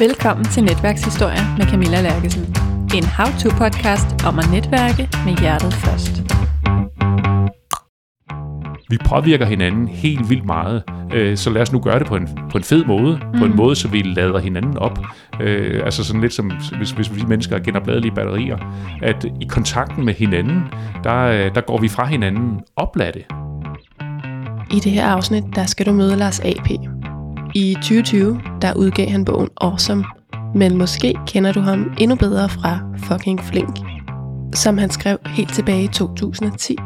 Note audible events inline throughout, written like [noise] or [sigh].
Velkommen til Netværkshistorier med Camilla Lærkesen. En how-to-podcast om at netværke med hjertet først. Vi påvirker hinanden helt vildt meget, øh, så lad os nu gøre det på en, på en fed måde. Mm. På en måde, så vi lader hinanden op. Øh, altså sådan lidt som, hvis, hvis vi mennesker er genopladelige batterier. At i kontakten med hinanden, der, øh, der går vi fra hinanden oplatte. I det her afsnit, der skal du møde Lars A.P. I 2020, der udgav han bogen Awesome, men måske kender du ham endnu bedre fra Fucking Flink, som han skrev helt tilbage i 2010.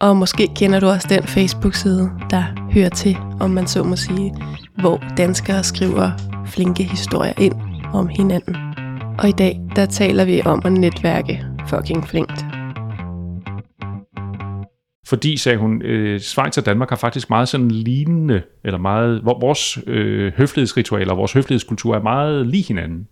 Og måske kender du også den Facebook-side, der hører til, om man så må sige, hvor danskere skriver flinke historier ind om hinanden. Og i dag, der taler vi om at netværke fucking flinkt. Fordi, sagde hun, øh, Schweiz og Danmark har faktisk meget sådan lignende, eller meget, hvor vores øh, høflighedsritualer, vores høflighedskultur er meget lige hinanden.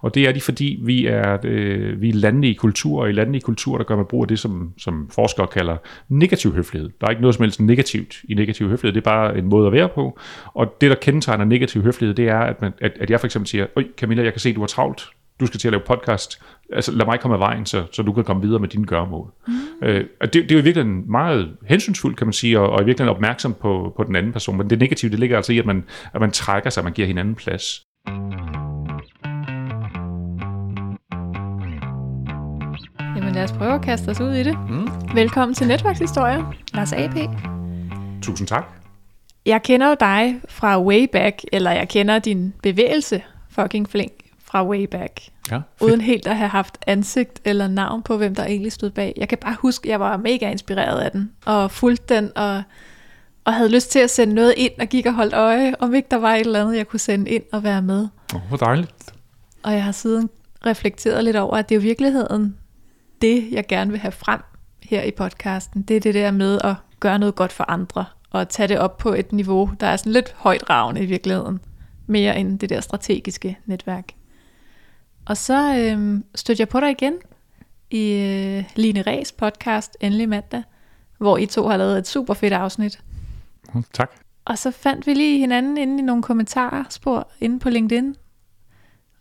Og det er de, fordi vi er, øh, vi er lande i kultur, og i lande i kultur, der gør man brug af det, som, som forskere kalder negativ høflighed. Der er ikke noget som helst negativt i negativ høflighed, det er bare en måde at være på. Og det, der kendetegner negativ høflighed, det er, at, man, at, at jeg for eksempel siger, Øj, Camilla, jeg kan se, du har travlt, du skal til at lave podcast, altså lad mig komme af vejen, så, så du kan komme videre med dine gørmål. Mm. Øh, det, det er jo virkelig meget hensynsfuldt, kan man sige, og, og i virkeligheden opmærksom på, på den anden person, men det negative, det ligger altså i, at man, at man trækker sig, man giver hinanden plads. Jamen lad os prøve at kaste os ud i det. Mm. Velkommen til Netværkshistorier, Lars A.P. Tusind tak. Jeg kender jo dig fra way back, eller jeg kender din bevægelse, fucking flink, fra way back. Ja, uden helt at have haft ansigt eller navn på, hvem der egentlig stod bag. Jeg kan bare huske, at jeg var mega inspireret af den, og fulgte den, og, og havde lyst til at sende noget ind, og gik og holdt øje, om ikke der var et eller andet, jeg kunne sende ind og være med. Oh, hvor dejligt. Og jeg har siden reflekteret lidt over, at det er jo virkeligheden det, jeg gerne vil have frem her i podcasten. Det er det der med at gøre noget godt for andre, og tage det op på et niveau, der er sådan lidt højt ravne i virkeligheden, mere end det der strategiske netværk. Og så øh, stødte jeg på dig igen i øh, Line Ræs podcast, Endelig mandag, hvor I to har lavet et super fedt afsnit. Mm, tak. Og så fandt vi lige hinanden inde i nogle kommentarer spor inde på LinkedIn.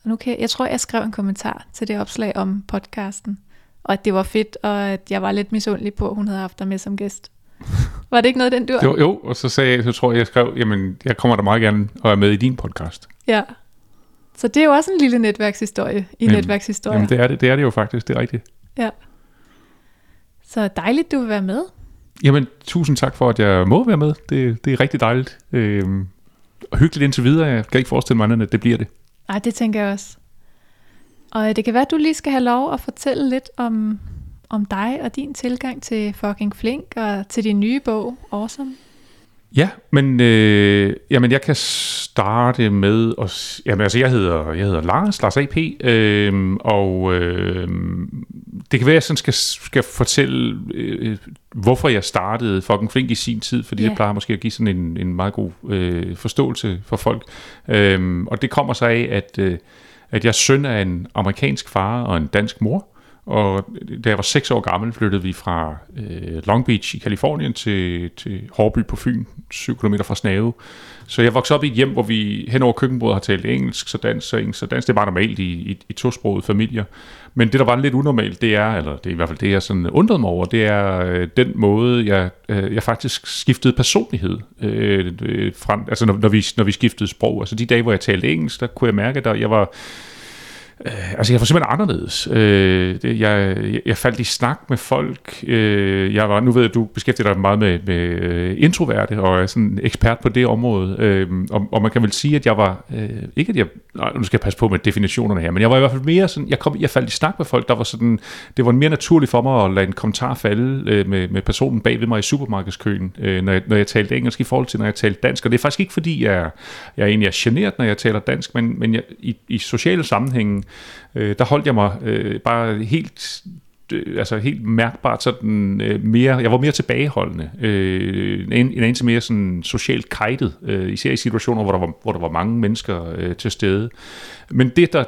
Og nu kan jeg, jeg tror, jeg skrev en kommentar til det opslag om podcasten. Og at det var fedt, og at jeg var lidt misundelig på, at hun havde haft dig med som gæst. [laughs] Var det ikke noget den du Jo, jo, og så sagde jeg, så tror jeg, jeg skrev, jamen, jeg kommer da meget gerne og er med i din podcast. Ja, så det er jo også en lille netværkshistorie i Jamen, netværkshistorie. Jamen, det er det, det er det jo faktisk, det er rigtigt. Ja. Så dejligt, du vil være med. Jamen, tusind tak for, at jeg må være med. Det, det er rigtig dejligt. Øhm, og hyggeligt indtil videre. Jeg kan ikke forestille mig andet, at det bliver det. Nej, det tænker jeg også. Og det kan være, at du lige skal have lov at fortælle lidt om, om dig og din tilgang til Fucking Flink og til din nye bog, Awesome. Ja, men øh, jamen jeg kan starte med at jamen altså jeg hedder jeg hedder Lars Lars AP øh, og øh, det kan være at jeg sådan skal skal fortælle øh, hvorfor jeg startede fucking flink i sin tid, fordi yeah. det plejer måske at give sådan en en meget god øh, forståelse for folk. Øh, og det kommer sig af at øh, at jeg søn af en amerikansk far og en dansk mor. Og da jeg var seks år gammel, flyttede vi fra øh, Long Beach i Kalifornien til, til Hårby på Fyn, 7 km fra Snave. Så jeg voksede op i et hjem, hvor vi hen over køkkenbordet har talt engelsk, så dansk, så engelsk, så dansk. Det er bare normalt i, i, i tosprogede familier. Men det, der var lidt unormalt, det er, eller det er i hvert fald det, jeg sådan undrede mig over, det er øh, den måde, jeg, øh, jeg faktisk skiftede personlighed. Øh, øh, fra, altså når, når, vi, når vi skiftede sprog. Altså de dage, hvor jeg talte engelsk, der kunne jeg mærke, at jeg var Øh, altså jeg var simpelthen anderledes. Øh, det, jeg, jeg faldt i snak med folk. Øh, jeg var, nu ved jeg, at du beskæftiger dig meget med, med øh, introverte og er sådan ekspert på det område. Øh, og, og man kan vel sige, at jeg var, øh, ikke at jeg, nej, nu skal jeg passe på med definitionerne her, men jeg var i hvert fald mere sådan, jeg, kom, jeg faldt i snak med folk, der var sådan, det var mere naturligt for mig at lade en kommentar falde øh, med, med personen bag ved mig i supermarkedskøen, øh, når, jeg, når jeg talte engelsk i forhold til, når jeg talte dansk. Og det er faktisk ikke fordi, jeg, jeg egentlig er generet, når jeg taler dansk, men, men jeg, i, i sociale sammenhænge, øh, der holdt jeg mig øh, bare helt øh, altså helt mærkbart sådan øh, mere, jeg var mere tilbageholdende, øh, en, en anelse mere sådan socialt kajtet, øh, især i situationer, hvor der var, hvor der var mange mennesker øh, til stede. Men det, der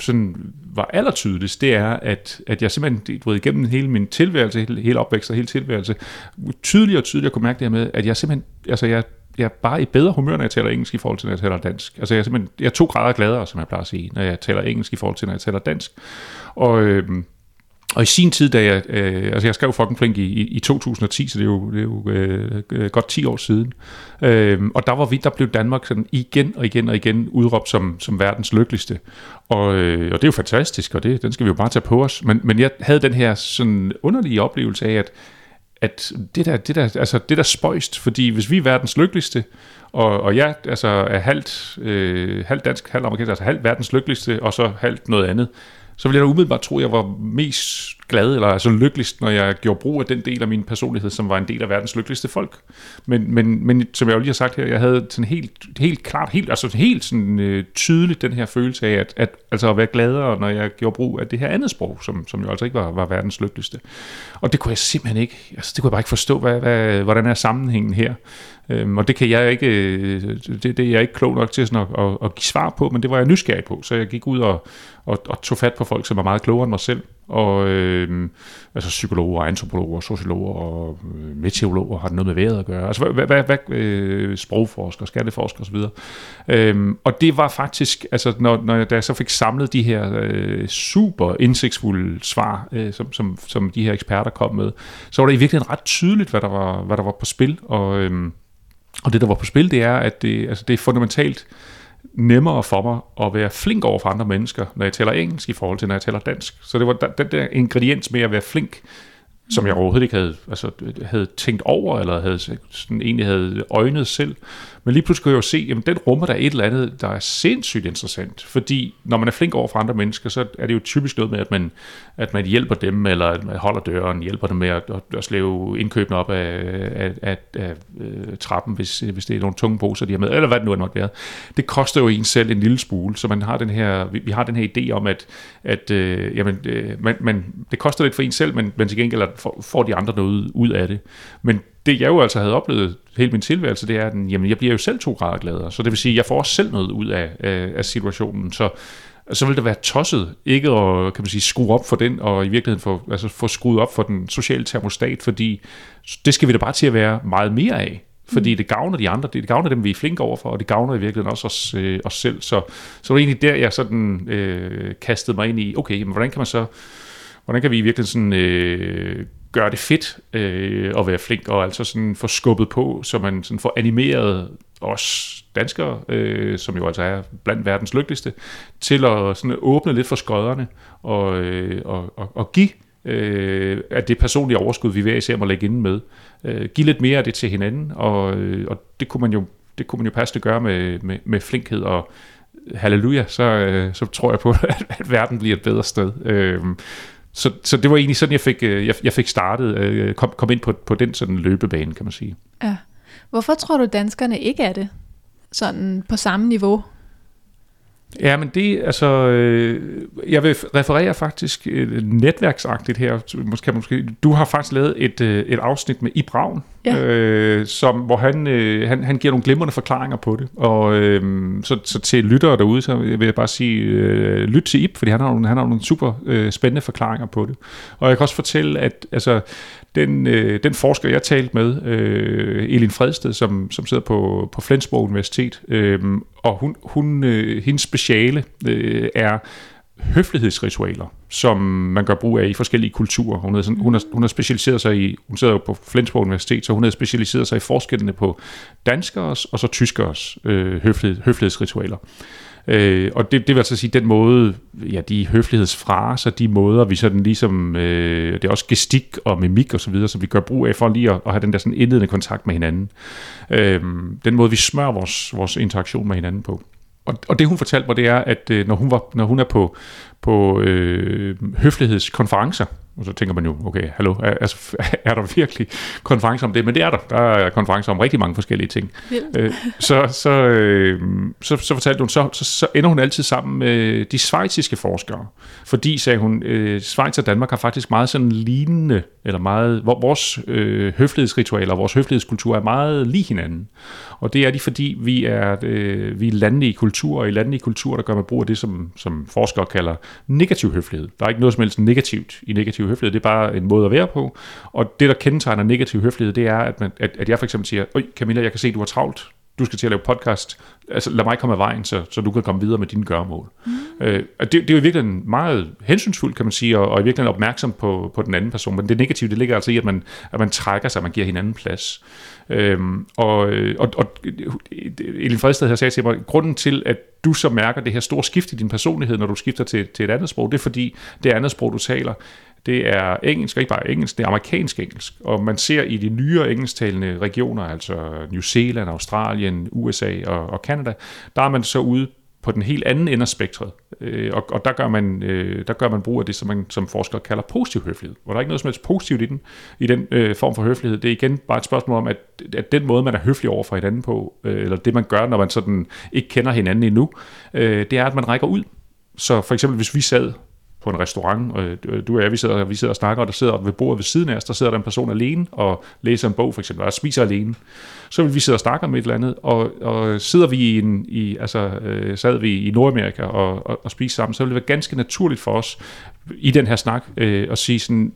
sådan var allertydeligst, det er, at, at jeg simpelthen, du ved, igennem hele min tilværelse, hele, hele opvækst og hele tilværelse, tydeligere og tydeligere kunne mærke det her med, at jeg simpelthen, altså jeg jeg er bare i bedre humør, når jeg taler engelsk i forhold til, når jeg taler dansk. Altså jeg er simpelthen, jeg er to grader gladere, som jeg plejer at sige, når jeg taler engelsk i forhold til, når jeg taler dansk. Og, øh, og i sin tid, da jeg, øh, altså jeg skrev fucking flink i, i, i 2010, så det er jo, det er jo øh, godt 10 år siden. Øh, og der var vi, der blev Danmark sådan igen og igen og igen udråbt som, som verdens lykkeligste. Og, øh, og det er jo fantastisk, og det, den skal vi jo bare tage på os. Men, men jeg havde den her sådan underlige oplevelse af, at at det der, det der, altså det der spøjst, fordi hvis vi er verdens lykkeligste, og, og jeg altså er halvt, øh, halvt dansk, halvt amerikansk, altså halvt verdens lykkeligste, og så halvt noget andet, så ville jeg da umiddelbart tro, at jeg var mest glad, eller altså lykkeligst, når jeg gjorde brug af den del af min personlighed, som var en del af verdens lykkeligste folk. Men, men, men som jeg jo lige har sagt her, jeg havde sådan helt, helt klart, helt, altså helt sådan, øh, tydeligt den her følelse af, at, at, altså at være gladere, når jeg gjorde brug af det her andet sprog, som, som jo altså ikke var, var verdens lykkeligste. Og det kunne jeg simpelthen ikke, altså det kunne jeg bare ikke forstå, hvad, hvad, hvordan er sammenhængen her. Øhm, og det kan jeg ikke, øh, det, det er jeg ikke klog nok til sådan at, at, at give svar på, men det var jeg nysgerrig på, så jeg gik ud og, og, og tog fat på folk, som var meget klogere end mig selv, og øh, altså psykologer, antropologer, sociologer og øh, meteorologer har det noget med vejret at gøre. Altså hvad, hvad, hvad øh, sprogforskere, skatteforskere osv. Øhm, og det var faktisk, altså når, når jeg, da jeg så fik samlet de her øh, super indsigtsfulde svar, øh, som, som, som de her eksperter kom med, så var det i virkeligheden ret tydeligt, hvad der var, hvad der var på spil. Og, øh, og det, der var på spil, det er, at det, altså, det er fundamentalt nemmere for mig at være flink over for andre mennesker, når jeg taler engelsk i forhold til, når jeg taler dansk. Så det var den der ingrediens med at være flink, som jeg overhovedet ikke havde, altså, havde tænkt over, eller havde sådan, egentlig havde øjnet selv. Men lige pludselig kunne jeg jo se, at den rummer der et eller andet, der er sindssygt interessant. Fordi når man er flink over for andre mennesker, så er det jo typisk noget med, at man, at man hjælper dem, eller at man holder døren, hjælper dem med at, at, at slæve indkøbene op af, af, af, af, øh, trappen, hvis, hvis det er nogle tunge poser, de har med, eller hvad det nu er måtte være. Det koster jo en selv en lille smule, så man har den her, vi, vi har den her idé om, at, at øh, jamen, øh, man, man, det koster lidt for en selv, men, men til gengæld får de andre noget ud af det. Men det jeg jo altså havde oplevet hele min tilværelse, det er, at jamen, jeg bliver jo selv to grader gladere. Så det vil sige, at jeg får også selv noget ud af, af, af situationen. Så, så vil det være tosset ikke at kan man sige, skrue op for den, og i virkeligheden få, altså, få skruet op for den sociale termostat, fordi det skal vi da bare til at være meget mere af. Fordi mm. det gavner de andre, det gavner dem, vi er flinke overfor, og det gavner i virkeligheden også os, øh, os selv. Så, så det var egentlig der, jeg sådan øh, kastede mig ind i, okay, men hvordan kan man så, hvordan kan vi i virkeligheden sådan, øh, gøre det fedt øh, at være flink, og altså sådan få skubbet på, så man sådan får animeret os danskere, øh, som jo altså er blandt verdens lykkeligste, til at sådan åbne lidt for skodderne og, øh, og, og, og give øh, at det personlige overskud, vi hver især må lægge ind med. Øh, give lidt mere af det til hinanden, og, øh, og det kunne man jo det kunne man jo passende gøre med, med, med flinkhed og halleluja, så, øh, så tror jeg på, at, [laughs] at verden bliver et bedre sted. Øh, så, så det var egentlig sådan, jeg fik, øh, jeg, jeg fik startet, øh, kom, kom ind på, på den sådan løbebane, kan man sige. Ja. Hvorfor tror du, danskerne ikke er det? Sådan på samme niveau? Ja, men det, altså, øh, jeg vil referere faktisk øh, netværksagtigt her, måske, måske, du har faktisk lavet et, øh, et afsnit med Ib Ravn, ja. øh, som, hvor han, øh, han, han giver nogle glimrende forklaringer på det, og øh, så, så til lyttere derude, så vil jeg bare sige, øh, lyt til Ib, fordi han har, nogle, han har nogle super øh, spændende forklaringer på det. Og jeg kan også fortælle, at altså, den, øh, den forsker, jeg talte med, øh, Elin Fredsted, som, som sidder på, på Flensborg Universitet, øh, og hun, hun, øh, hendes speciale øh, er høflighedsritualer, som man gør brug af i forskellige kulturer. Hun, er sådan, hun, har, hun har specialiseret sig i, hun sidder jo på Flensborg Universitet, så hun har specialiseret sig i forskellene på danskers og så tyskers øh, høflighed, høflighedsritualer. Øh, Øh, og det, det vil altså sige, den måde, ja, de høflighedsfraser, de måder, vi sådan ligesom, øh, det er også gestik og mimik og så videre, som vi gør brug af for lige at, at have den der sådan indledende kontakt med hinanden. Øh, den måde, vi smører vores, vores interaktion med hinanden på. Og, og det hun fortalte mig, det er, at øh, når, hun var, når hun er på, på øh, høflighedskonferencer, og så tænker man jo, okay, hallo, er, altså, er der virkelig konferencer om det? Men det er der. Der er konferencer om rigtig mange forskellige ting. Øh, så, så, øh, så, så fortalte hun, så, så, så ender hun altid sammen med de svejtiske forskere. Fordi, sagde hun, øh, Schweiz og Danmark har faktisk meget sådan lignende, eller meget, hvor vores øh, høflighedsritualer, vores høflighedskultur er meget lige hinanden. Og det er de, fordi vi er, øh, vi er landlige kulturer, og i landlige kulturer, der gør man brug af det, som, som forskere kalder negativ høflighed. Der er ikke noget som helst negativt i negativ høflighed, det er bare en måde at være på. Og det, der kendetegner negativ høflighed, det er, at, man, at, at jeg for eksempel siger, Øj, Camilla, jeg kan se, du har travlt, du skal til at lave podcast, altså lad mig komme af vejen, så, så du kan komme videre med dine gørmål. Mm. Øh, det, det er jo virkelig meget hensynsfuldt, kan man sige, og, og i virkeligheden opmærksom på, på den anden person, men det negative, det ligger altså i, at man, at man trækker sig, man giver hinanden plads. Øhm, og, og, og Elin Fredsted har sagt til mig, grunden til, at du så mærker det her store skift i din personlighed, når du skifter til, til et andet sprog, det er fordi, det andet sprog, du taler, det er engelsk, og ikke bare engelsk, det er amerikansk engelsk. Og man ser i de nyere engelsktalende regioner, altså New Zealand, Australien, USA og, og Canada, der er man så ude på den helt anden ende af spektret. Øh, og, og der, gør man, øh, der gør man brug af det, som man som forsker kalder positiv høflighed. Hvor der er ikke noget som helst positivt i den, i den øh, form for høflighed. Det er igen bare et spørgsmål om, at, at den måde, man er høflig over for hinanden på, øh, eller det man gør, når man sådan ikke kender hinanden endnu, øh, det er, at man rækker ud. Så for eksempel, hvis vi sad på en restaurant, øh, du og jeg, vi sidder, vi sidder og snakker, og der sidder ved bordet ved siden af os, der sidder der en person alene og læser en bog for eksempel, og spiser alene. Så vil vi sidde og snakke om et eller andet, og, og sidder vi i, en, i altså øh, sad vi i Nordamerika og, og, og spiser sammen, så vil det være ganske naturligt for os i den her snak øh, at sige sådan,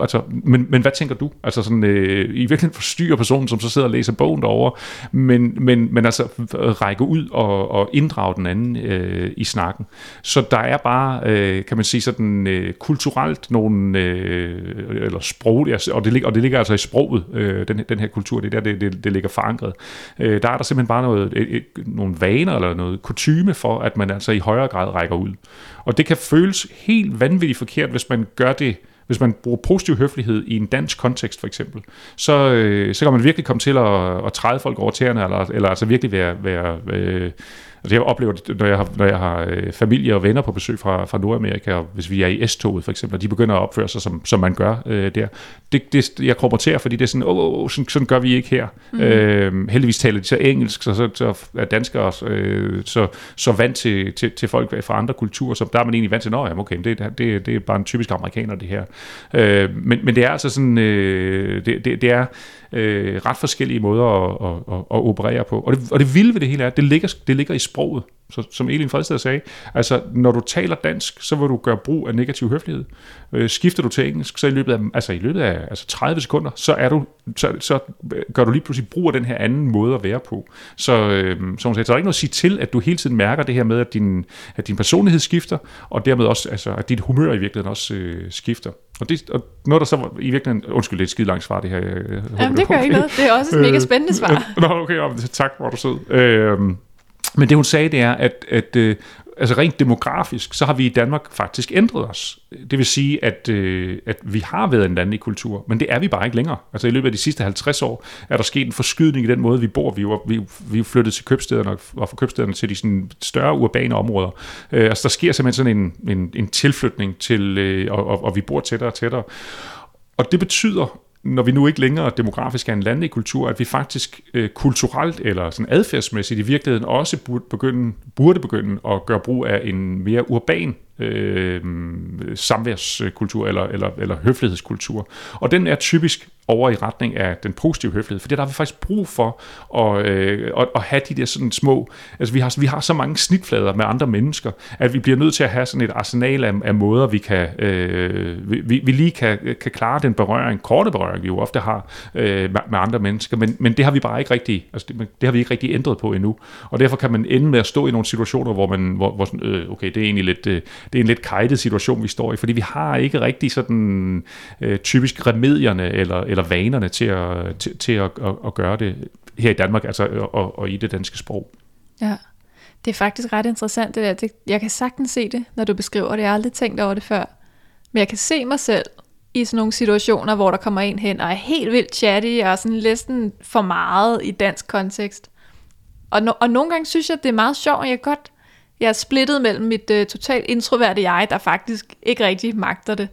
Altså, men, men hvad tænker du? Altså sådan, øh, i virkeligheden forstyrrer personen, som så sidder og læser bogen derovre, men, men, men altså øh, række ud og, og inddrage den anden øh, i snakken. Så der er bare, øh, kan man sige sådan, øh, kulturelt nogle, øh, eller sprog, og det, ligger, og det ligger altså i sproget, øh, den, den her kultur, det er der, det, det, det ligger forankret. Øh, der er der simpelthen bare noget, et, et, nogle vaner eller noget kutyme for, at man altså i højere grad rækker ud. Og det kan føles helt vanvittigt forkert, hvis man gør det hvis man bruger positiv høflighed i en dansk kontekst for eksempel, så, øh, så kan man virkelig komme til at, at træde folk over tæerne, eller, eller altså virkelig være, være øh, Altså jeg oplever det, når jeg har, når jeg har øh, familie og venner på besøg fra, fra Nordamerika, og hvis vi er i S-toget for eksempel, og de begynder at opføre sig, som, som man gør øh, der. Det, det, jeg korporterer, fordi det er sådan, åh, oh, oh, sådan, sådan gør vi ikke her. Mm. Øh, heldigvis taler de så engelsk, så, så, så er danskere øh, så, så vant til, til, til folk fra andre kulturer, så der er man egentlig vant til, at okay, det, det, det er bare en typisk amerikaner, det her. Øh, men, men det er altså sådan, øh, det, det, det er øh, ret forskellige måder at, at, at, at operere på. Og det, og det vilde ved det hele er, at det ligger, det ligger i sproget. Så, som Elin Fredsted sagde, altså når du taler dansk, så vil du gøre brug af negativ høflighed. Øh, skifter du til engelsk, så i løbet af, altså i løbet af altså 30 sekunder, så, er du, så, så gør du lige pludselig brug af den her anden måde at være på. Så, øh, som hun sagde, så er der ikke noget at sige til, at du hele tiden mærker det her med, at din, at din personlighed skifter, og dermed også, altså, at dit humør i virkeligheden også øh, skifter. Og, det, og noget, der så var, i virkeligheden... Undskyld, et skide langt svar, det her. Jeg, jeg Jamen, det gør okay. [laughs] ikke noget. Det er også et mega spændende svar. Nå, okay, tak, hvor du sød. Øh, men det hun sagde, det er, at, at øh, altså rent demografisk, så har vi i Danmark faktisk ændret os. Det vil sige, at, øh, at vi har været en landlig kultur, men det er vi bare ikke længere. Altså i løbet af de sidste 50 år er der sket en forskydning i den måde, vi bor. Vi er, vi, vi flyttet til købstederne og fra købstederne til de sådan, større urbane områder. Øh, altså der sker simpelthen sådan en, en, en tilflytning til, øh, og, og, og vi bor tættere og tættere. Og det betyder, når vi nu ikke længere demografisk er en landlig kultur, at vi faktisk øh, kulturelt eller sådan adfærdsmæssigt i virkeligheden også burde begynde, burde begynde at gøre brug af en mere urban øh, samværskultur eller, eller, eller høflighedskultur. Og den er typisk over i retning af den positive høflighed, for det der har vi faktisk brug for at, øh, at, at have de der sådan små, altså vi har, vi har så mange snitflader med andre mennesker, at vi bliver nødt til at have sådan et arsenal af, af måder, vi kan, øh, vi, vi lige kan, kan klare den berøring, korte berøring, vi jo ofte har øh, med, med andre mennesker, men, men det har vi bare ikke rigtig, altså det, det har vi ikke rigtig ændret på endnu, og derfor kan man ende med at stå i nogle situationer, hvor man, hvor, hvor sådan, øh, okay, det er egentlig lidt, øh, det er en lidt kajtet situation, vi står i, fordi vi har ikke rigtig sådan øh, typisk remedierne eller, eller vanerne til at, til, til at, at, at gøre det her i Danmark, altså og, og i det danske sprog. Ja, det er faktisk ret interessant det der. Det, jeg kan sagtens se det, når du beskriver det. Jeg har aldrig tænkt over det før. Men jeg kan se mig selv i sådan nogle situationer, hvor der kommer en hen og er helt vildt chatty og sådan næsten for meget i dansk kontekst. Og, no, og nogle gange synes jeg, det er meget sjovt, jeg godt jeg er splittet mellem mit uh, totalt introverte jeg, der faktisk ikke rigtig magter det,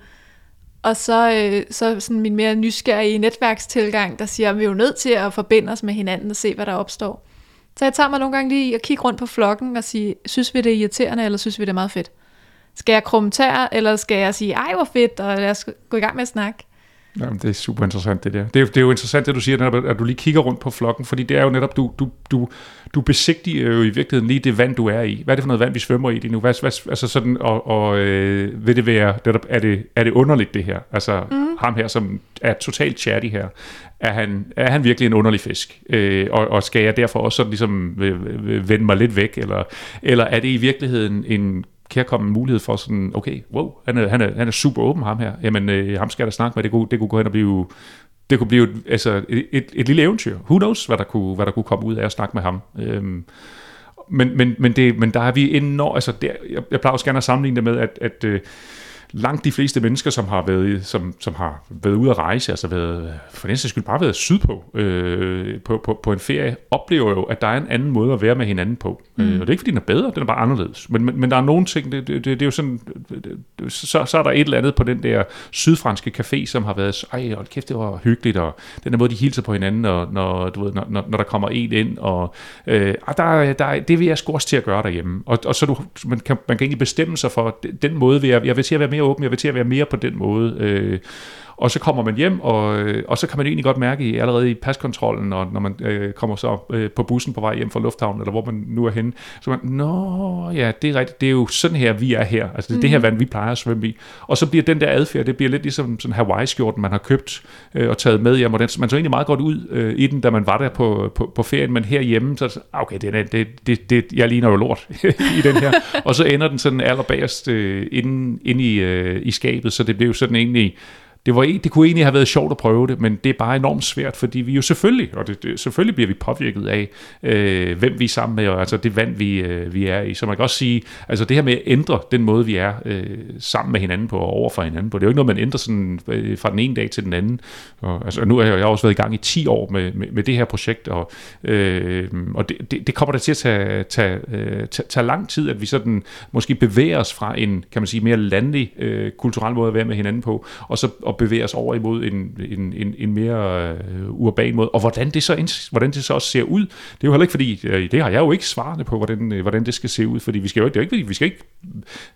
og så, øh, så sådan min mere nysgerrige netværkstilgang, der siger, at vi er jo nødt til at forbinde os med hinanden og se, hvad der opstår. Så jeg tager mig nogle gange lige og kigge rundt på flokken og sige, synes vi det er irriterende, eller synes vi det er meget fedt? Skal jeg kommentere, eller skal jeg sige, ej hvor fedt, og lad os gå i gang med at snakke? Jamen, det er super interessant, det der. Det er, det er jo interessant, det du siger, netop, at du lige kigger rundt på flokken, fordi det er jo netop, du, du, du, du besigtiger jo i virkeligheden lige det vand, du er i. Hvad er det for noget vand, vi svømmer i lige nu? Hvad, hvad, altså sådan, og, og øh, vil det være, netop, er, det, er det underligt det her? Altså mm. ham her, som er totalt chatty her, er han, er han virkelig en underlig fisk? Øh, og, og skal jeg derfor også sådan ligesom vende mig lidt væk? Eller, eller er det i virkeligheden en kærkommen mulighed for sådan, okay, wow, han er, han er, han er super åben ham her, jamen øh, ham skal jeg da snakke med, det kunne, det kunne gå hen og blive, det kunne blive altså, et, et, et lille eventyr. Who knows, hvad der kunne, hvad der kunne komme ud af at snakke med ham. Øhm, men, men, men, det, men der er vi enormt, altså der, jeg, jeg plejer også gerne at sammenligne det med, at, at øh, langt de fleste mennesker, som har været, som, som har været ude at rejse, altså været, for den skyld bare været sydpå øh, på, på, på en ferie, oplever jo, at der er en anden måde at være med hinanden på. Mm. Øh, og det er ikke, fordi den er bedre, den er bare anderledes. Men, men, men der er nogle ting, det, det, det, det er jo sådan, så, så er der et eller andet på den der sydfranske café, som har været, ej, hold kæft, det var hyggeligt, og den der måde, de hilser på hinanden, og, når, du ved, når, når, når der kommer en ind, og øh, ah, der, der, det vil jeg sgu også til at gøre derhjemme. Og, og så du, man, kan, man kan egentlig bestemme sig for, den måde vil jeg, jeg vil til at være mere åben, jeg vil til at være mere på den måde. Øh, og så kommer man hjem, og, øh, og så kan man egentlig godt mærke i, allerede i paskontrollen, og når man øh, kommer så øh, på bussen på vej hjem fra lufthavnen, eller hvor man nu er henne, så man, nå ja, det er rigtigt, det er jo sådan her, vi er her. Altså det er mm. det her mhm. vand, vi plejer at svømme i. Og så bliver den der adfærd, det bliver lidt ligesom sådan Hawaii-skjorten, man har købt øh, og taget med hjem, og den, man så egentlig meget godt ud øh, i den, da man var der på, på, på ferien, men herhjemme, så ah, okay, det, det, det, det, jeg ligner jo lort [laughs] i den her. [laughs] og så ender den sådan allerbagerst øh, inde, inde i, øh, i skabet, så det bliver jo sådan egentlig det, var, e- det kunne egentlig have været sjovt at prøve det, men det er bare enormt svært, fordi vi jo selvfølgelig, og det, det, selvfølgelig bliver vi påvirket af, øh, hvem vi er sammen med, og altså det vand, vi, øh, vi er i. Så man kan også sige, altså det her med at ændre den måde, vi er øh, sammen med hinanden på, og over for hinanden på, det er jo ikke noget, man ændrer sådan øh, fra den ene dag til den anden. Og, altså nu har jeg, jeg har også været i gang i 10 år med, med, med det her projekt, og, øh, og det, det, det kommer da til at tage, tage, øh, tage, tage lang tid, at vi sådan måske bevæger os fra en, kan man sige, mere landlig øh, kulturel måde at være med hinanden på, og så og bevæge os over imod en, en, en, en mere øh, urban måde. Og hvordan det, så, hvordan det så også ser ud, det er jo heller ikke fordi, øh, det har jeg jo ikke svarene på, hvordan, øh, hvordan det skal se ud, fordi vi skal jo det er ikke, vi skal ikke,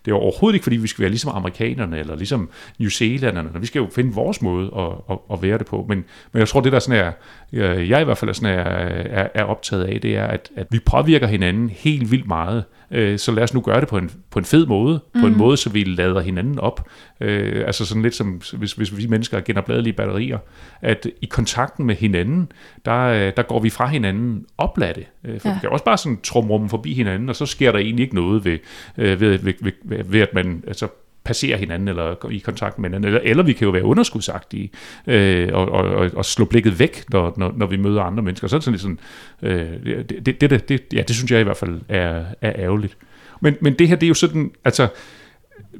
det er overhovedet ikke, fordi vi skal være ligesom amerikanerne, eller ligesom New Zealanderne, vi skal jo finde vores måde at, at, at være det på, men, men jeg tror, det der sådan er, jeg i hvert fald er, sådan er, er, er optaget af, det er, at, at vi påvirker hinanden helt vildt meget, Øh, så lad os nu gøre det på en, på en fed måde, mm. på en mhm. måde, så vi lader hinanden op. Øh, altså sådan lidt som, hvis, hvis vi mennesker er genopladelige batterier, at i kontakten med hinanden, der, øh, der går vi fra hinanden opladt. Øh, for ja. vi kan også bare sådan trumrumme forbi hinanden, og så sker der egentlig ikke noget ved, øh, ved, ved, ved, ved at man altså, passere hinanden eller i kontakt med hinanden. Eller, eller vi kan jo være underskudsagtige øh, og, og, og slå blikket væk, når, når, når vi møder andre mennesker. Så er det sådan lidt sådan, øh, det, det, det, det, ja, det synes jeg i hvert fald er, er ærgerligt. Men, men det her, det er jo sådan, altså,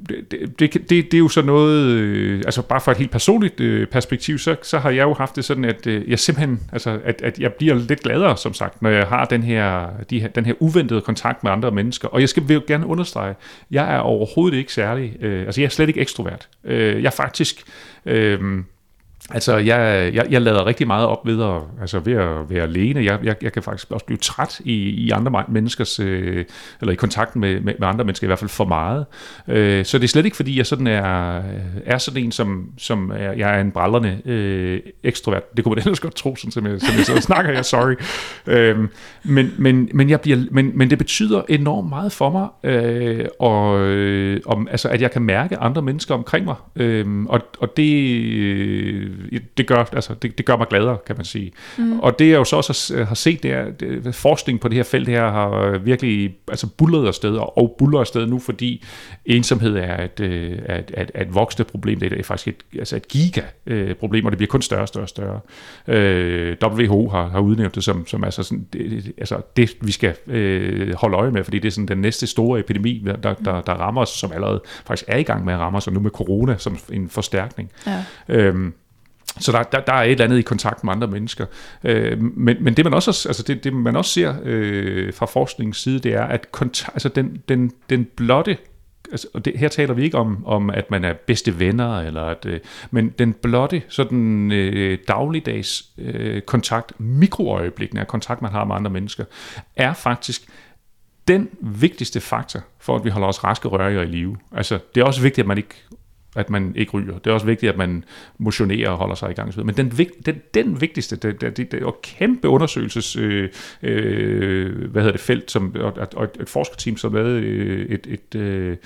det, det, det, det er jo så noget, øh, altså bare fra et helt personligt øh, perspektiv, så, så har jeg jo haft det sådan, at øh, jeg simpelthen, altså at, at jeg bliver lidt gladere, som sagt, når jeg har den her, de her, den her uventede kontakt med andre mennesker. Og jeg skal vil jo gerne understrege, jeg er overhovedet ikke særlig, øh, altså jeg er slet ikke ekstrovert. Øh, jeg er faktisk... Øh, Altså, jeg, jeg, jeg lader rigtig meget op ved at, altså ved at være alene. Jeg, jeg, jeg kan faktisk også blive træt i, i andre menneskers, øh, eller i kontakten med, med, med andre mennesker, i hvert fald for meget. Øh, så det er slet ikke, fordi jeg sådan er, er sådan en, som, som er, jeg er en brallerne øh, ekstrovert. Det kunne man [laughs] ellers godt tro, sådan, som, jeg, som jeg så snakker jeg, sorry. Øh, men, men, men, jeg bliver, men, men det betyder enormt meget for mig, øh, og, øh, om, altså, at jeg kan mærke andre mennesker omkring mig. Øh, og, og det... Øh, det, gør, altså, det, det gør mig gladere, kan man sige. Mm. Og det jeg jo så også har set, det er, det, forskning på det her felt her har virkelig altså bullet afsted, og buller afsted nu, fordi ensomhed er et, øh, et, et, et voksende problem. Det er faktisk et, altså et giga-problem, og det bliver kun større og større og større. Øh, WHO har, har udnævnt det som, som altså, sådan, det, altså det, vi skal øh, holde øje med, fordi det er sådan den næste store epidemi, der, der, der rammer os, som allerede faktisk er i gang med at ramme os, og nu med corona som en forstærkning. Ja. Øhm, så der, der, der er et eller andet i kontakt med andre mennesker. Øh, men, men det man også, altså det, det man også ser øh, fra forskningens side, det er, at kontakt, altså den, den, den blotte altså, og det, her taler vi ikke om, om, at man er bedste venner, eller at, øh, men den blotte, sådan øh, dagligdags øh, kontakt, mikroøjeblikken af kontakt, man har med andre mennesker, er faktisk den vigtigste faktor for, at vi holder os raske røre i live. Altså, det er også vigtigt, at man ikke at man ikke ryger. Det er også vigtigt, at man motionerer og holder sig i gang. Men den, den, den vigtigste, det, det, det, det er kæmpe undersøgelses øh, øh, hvad hedder det, felt, som, og, og et, et forskerteam, som lavede et, et, et, øh,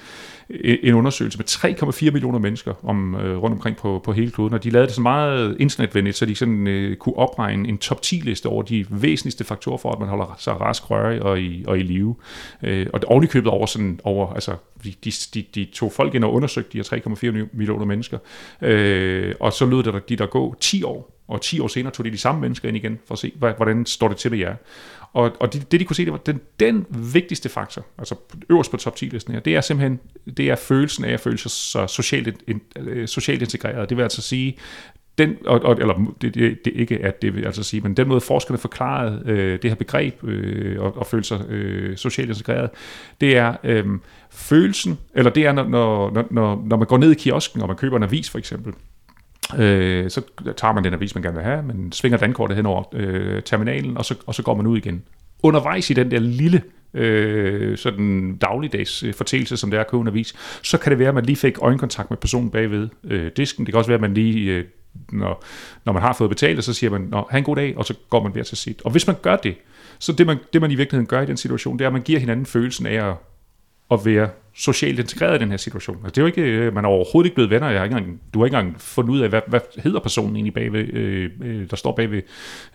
en undersøgelse med 3,4 millioner mennesker om, øh, rundt omkring på, på hele kloden, og de lavede det så meget internetvenligt, så de sådan, øh, kunne opregne en top 10 liste over de væsentligste faktorer for, at man holder sig rask rørig og i, og i live. Øh, og det i købet over, sådan, over altså, de, de, de, de tog folk ind og undersøgte de her 3,4 millioner mennesker, øh, og så lød det, at de der gå 10 år, og 10 år senere tog de de samme mennesker ind igen, for at se, hvordan står det til med jer. Og, og det, det, de kunne se, det var den, den vigtigste faktor, altså øverst på top 10-listen her, det er simpelthen det er følelsen af at føle sig så socialt, in, øh, socialt integreret. Det vil altså sige, den, og, og, eller det, det, det ikke at det vil altså sige, men den måde forskerne forklarede øh, det her begreb øh, og, og føle sig øh, socialt integreret, det er øh, følelsen, eller det er, når, når, når, når man går ned i kiosken, og man køber en avis for eksempel, øh, så tager man den avis, man gerne vil have, man svinger dankortet hen over øh, terminalen, og så, og så går man ud igen. Undervejs i den der lille øh, sådan dagligdags øh, som det er at købe en avis, så kan det være, at man lige fik øjenkontakt med personen bagved øh, disken. Det kan også være, at man lige, øh, når, når man har fået betalt, så siger man, Nå, have en god dag, og så går man ved til sit. Og hvis man gør det, så det man, det man i virkeligheden gør i den situation, det er, at man giver hinanden følelsen af at at være socialt integreret i den her situation. Altså, det er jo ikke, øh, man er overhovedet ikke blevet venner. Jeg har ikke engang, du har ikke engang fundet ud af, hvad, hvad hedder personen egentlig bagved, øh, øh, der står bagved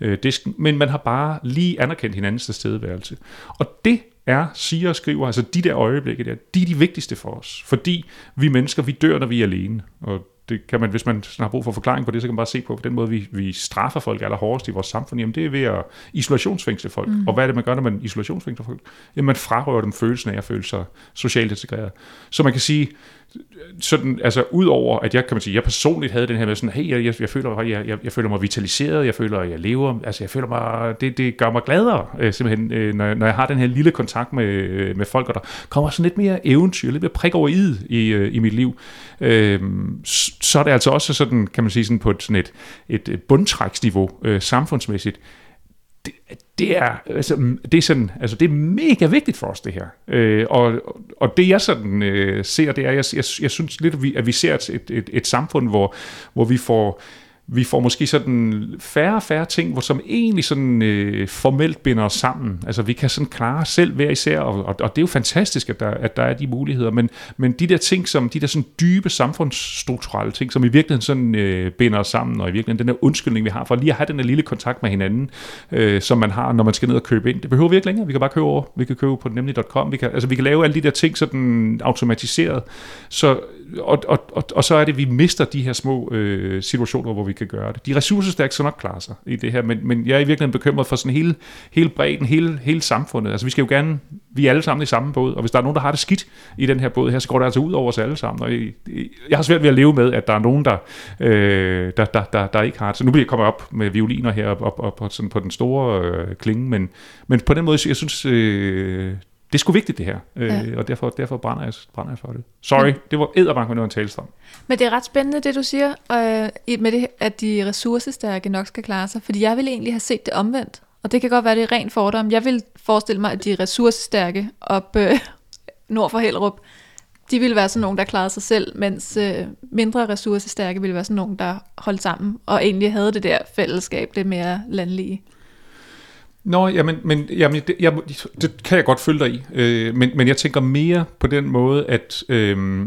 øh, disken. Men man har bare lige anerkendt hinandens tilstedeværelse. Og det er, siger og skriver, altså de der øjeblikke der, de er de vigtigste for os. Fordi vi mennesker, vi dør, når vi er alene. Og det kan man, hvis man har brug for forklaring på det, så kan man bare se på, på den måde, vi, vi straffer folk allerhårdest i vores samfund. Jamen det er ved at isolationsfængsle folk. Mm. Og hvad er det, man gør, når man isolationsfængsler folk? Jamen man frarøver dem følelsen af at føle sig socialt integreret. Så man kan sige, sådan, altså udover at jeg kan man sige, jeg personligt havde den her med sådan, hey, jeg, jeg, jeg føler, jeg, jeg, jeg føler mig vitaliseret, jeg føler, jeg lever, altså jeg føler mig, det, det gør mig gladere, øh, simpelthen, øh, når, når jeg har den her lille kontakt med, øh, med folk, og der kommer sådan lidt mere eventyr, lidt mere prik over i, i, øh, i mit liv, øh, så er det altså også sådan, kan man sige, sådan på et, sådan et, et bundtræksniveau, øh, samfundsmæssigt, det, det er, altså, det er sådan, altså det er mega vigtigt for os det her. Øh, og, og det jeg sådan øh, ser, det er, jeg, jeg, jeg synes lidt, at vi, at vi ser et, et, et samfund, hvor, hvor vi får vi får måske sådan færre og færre ting, hvor som egentlig sådan øh, formelt binder os sammen. Altså vi kan sådan klare os selv hver især, og, og, og det er jo fantastisk, at der, at der er de muligheder, men, men de der ting, som de der sådan dybe samfundsstrukturelle ting, som i virkeligheden sådan øh, binder os sammen, og i virkeligheden den der undskyldning, vi har for lige at have den der lille kontakt med hinanden, øh, som man har, når man skal ned og købe ind. Det behøver vi ikke længere, vi kan bare købe over, vi kan købe på nemlig.com, vi kan, altså vi kan lave alle de der ting sådan automatiseret, så, og, og, og, og så er det, at vi mister de her små øh, situationer, hvor vi kan gøre det. De ressourcestærke skal nok klare sig i det her, men, men jeg er i virkeligheden bekymret for sådan hele, hele bredden, hele, hele samfundet. Altså vi skal jo gerne, vi er alle sammen i samme båd, og hvis der er nogen, der har det skidt i den her båd her, så går det altså ud over os alle sammen. Og jeg har svært ved at leve med, at der er nogen, der, øh, der, der, der, der ikke har det. Så nu bliver jeg kommet op med violiner her op, op, op, op sådan på den store øh, klinge, men, men på den måde, jeg synes, øh, det er sgu vigtigt det her, øh, ja. og derfor, derfor brænder, jeg, brænder jeg for det. Sorry, ja. det var æderbank med noget en talestrøm. Men det er ret spændende, det du siger, øh, med det, at de ressourcestærke nok skal klare sig, fordi jeg ville egentlig have set det omvendt, og det kan godt være, det er rent fordom. Jeg vil forestille mig, at de ressourcestærke op øh, [laughs] nord for Hellerup, de ville være sådan nogen, der klarede sig selv, mens øh, mindre ressourcestærke ville være sådan nogen, der holdt sammen, og egentlig havde det der fællesskab, det mere landlige. Nå, jamen, men, jamen det, jeg, det kan jeg godt følge dig i, øh, men, men jeg tænker mere på den måde, at øh,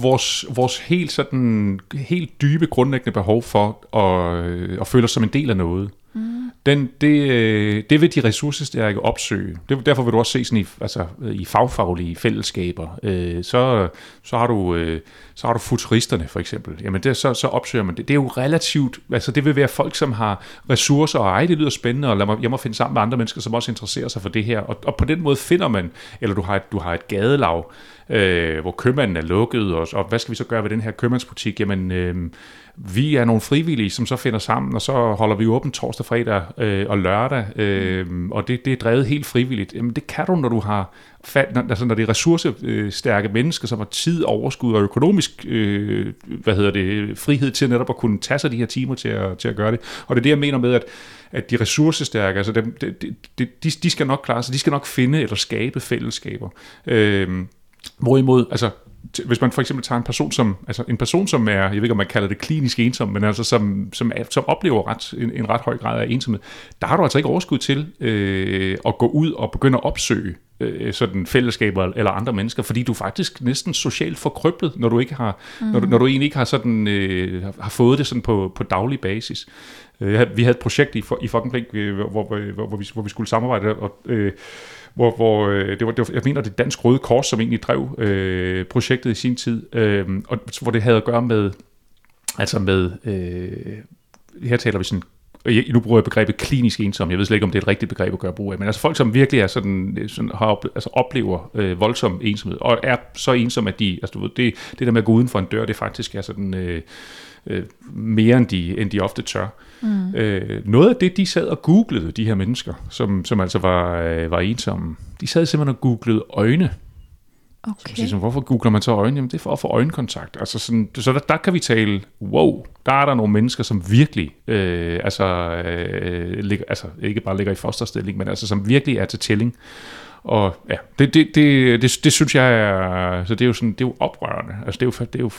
vores, vores helt, sådan, helt dybe grundlæggende behov for at, øh, at føle os som en del af noget, mm. den, det, øh, det vil de ressourcestærke opsøge. Det, derfor vil du også se sådan i, altså, i fagfaglige fællesskaber, øh, så, så har du... Øh, så har du futuristerne for eksempel. Jamen det, så, så opsøger man det. Det er jo relativt, altså det vil være folk, som har ressourcer, og ej, det lyder spændende, og lad mig, jeg må finde sammen med andre mennesker, som også interesserer sig for det her. Og, og på den måde finder man, eller du har et, du har et gadelav, øh, hvor købmanden er lukket, og, og hvad skal vi så gøre ved den her købmandsbutik? Jamen, øh, vi er nogle frivillige, som så finder sammen, og så holder vi åbent torsdag, fredag øh, og lørdag, øh, og det, det er drevet helt frivilligt. Jamen, det kan du, når du har fat, når, altså, når det er ressourcestærke mennesker, som har tid, overskud og økonomisk øh, hvad hedder det, frihed til netop at kunne tage sig de her timer til at, til at gøre det. Og det er det, jeg mener med, at, at de ressourcestærke, altså dem, de, de, de, de skal nok klare sig, de skal nok finde eller skabe fællesskaber. Øh, hvorimod, altså hvis man for eksempel tager en person som, altså en person som er, jeg ved ikke om man kalder det klinisk ensom, men altså som, som, er, som oplever ret, en, en ret høj grad af ensomhed, der har du altså ikke overskud til øh, at gå ud og begynde at opsøge øh, sådan fællesskaber eller andre mennesker, fordi du er faktisk næsten socialt forkryblet, når du ikke har, mm. når, du, når du egentlig ikke har sådan øh, har fået det sådan på, på daglig basis. Øh, vi havde et projekt i, i Fucking Blink, øh, hvor, hvor, hvor, hvor, vi, hvor vi skulle samarbejde, og øh, hvor, hvor øh, det, var, det var, jeg mener, det Dansk Røde Kors, som egentlig drev øh, projektet i sin tid, øh, og hvor det havde at gøre med, altså med, øh, her taler vi sådan nu bruger jeg begrebet klinisk ensom. Jeg ved slet ikke, om det er et rigtigt begreb at gøre brug af, men altså folk, som virkelig er sådan, sådan har ople- altså oplever øh, voldsom ensomhed, og er så ensom, at de, altså du ved, det, det der med at gå uden for en dør, det faktisk er sådan øh, øh, mere, end de, end de ofte tør. Mm. Øh, noget af det, de sad og googlede, de her mennesker, som, som altså var, øh, var ensomme, de sad simpelthen og googlede øjne. Okay. Så, så, hvorfor googler man så øjne? Jamen, det er for at få øjenkontakt. Altså sådan, så der, der kan vi tale, wow, der er der nogle mennesker, som virkelig, øh, altså, øh, ligger, altså ikke bare ligger i fosterstilling, men altså som virkelig er til tælling. Og ja, det, det, det, det, det synes jeg er, så det er jo sådan, det er jo oprørende. Altså det er jo, det er jo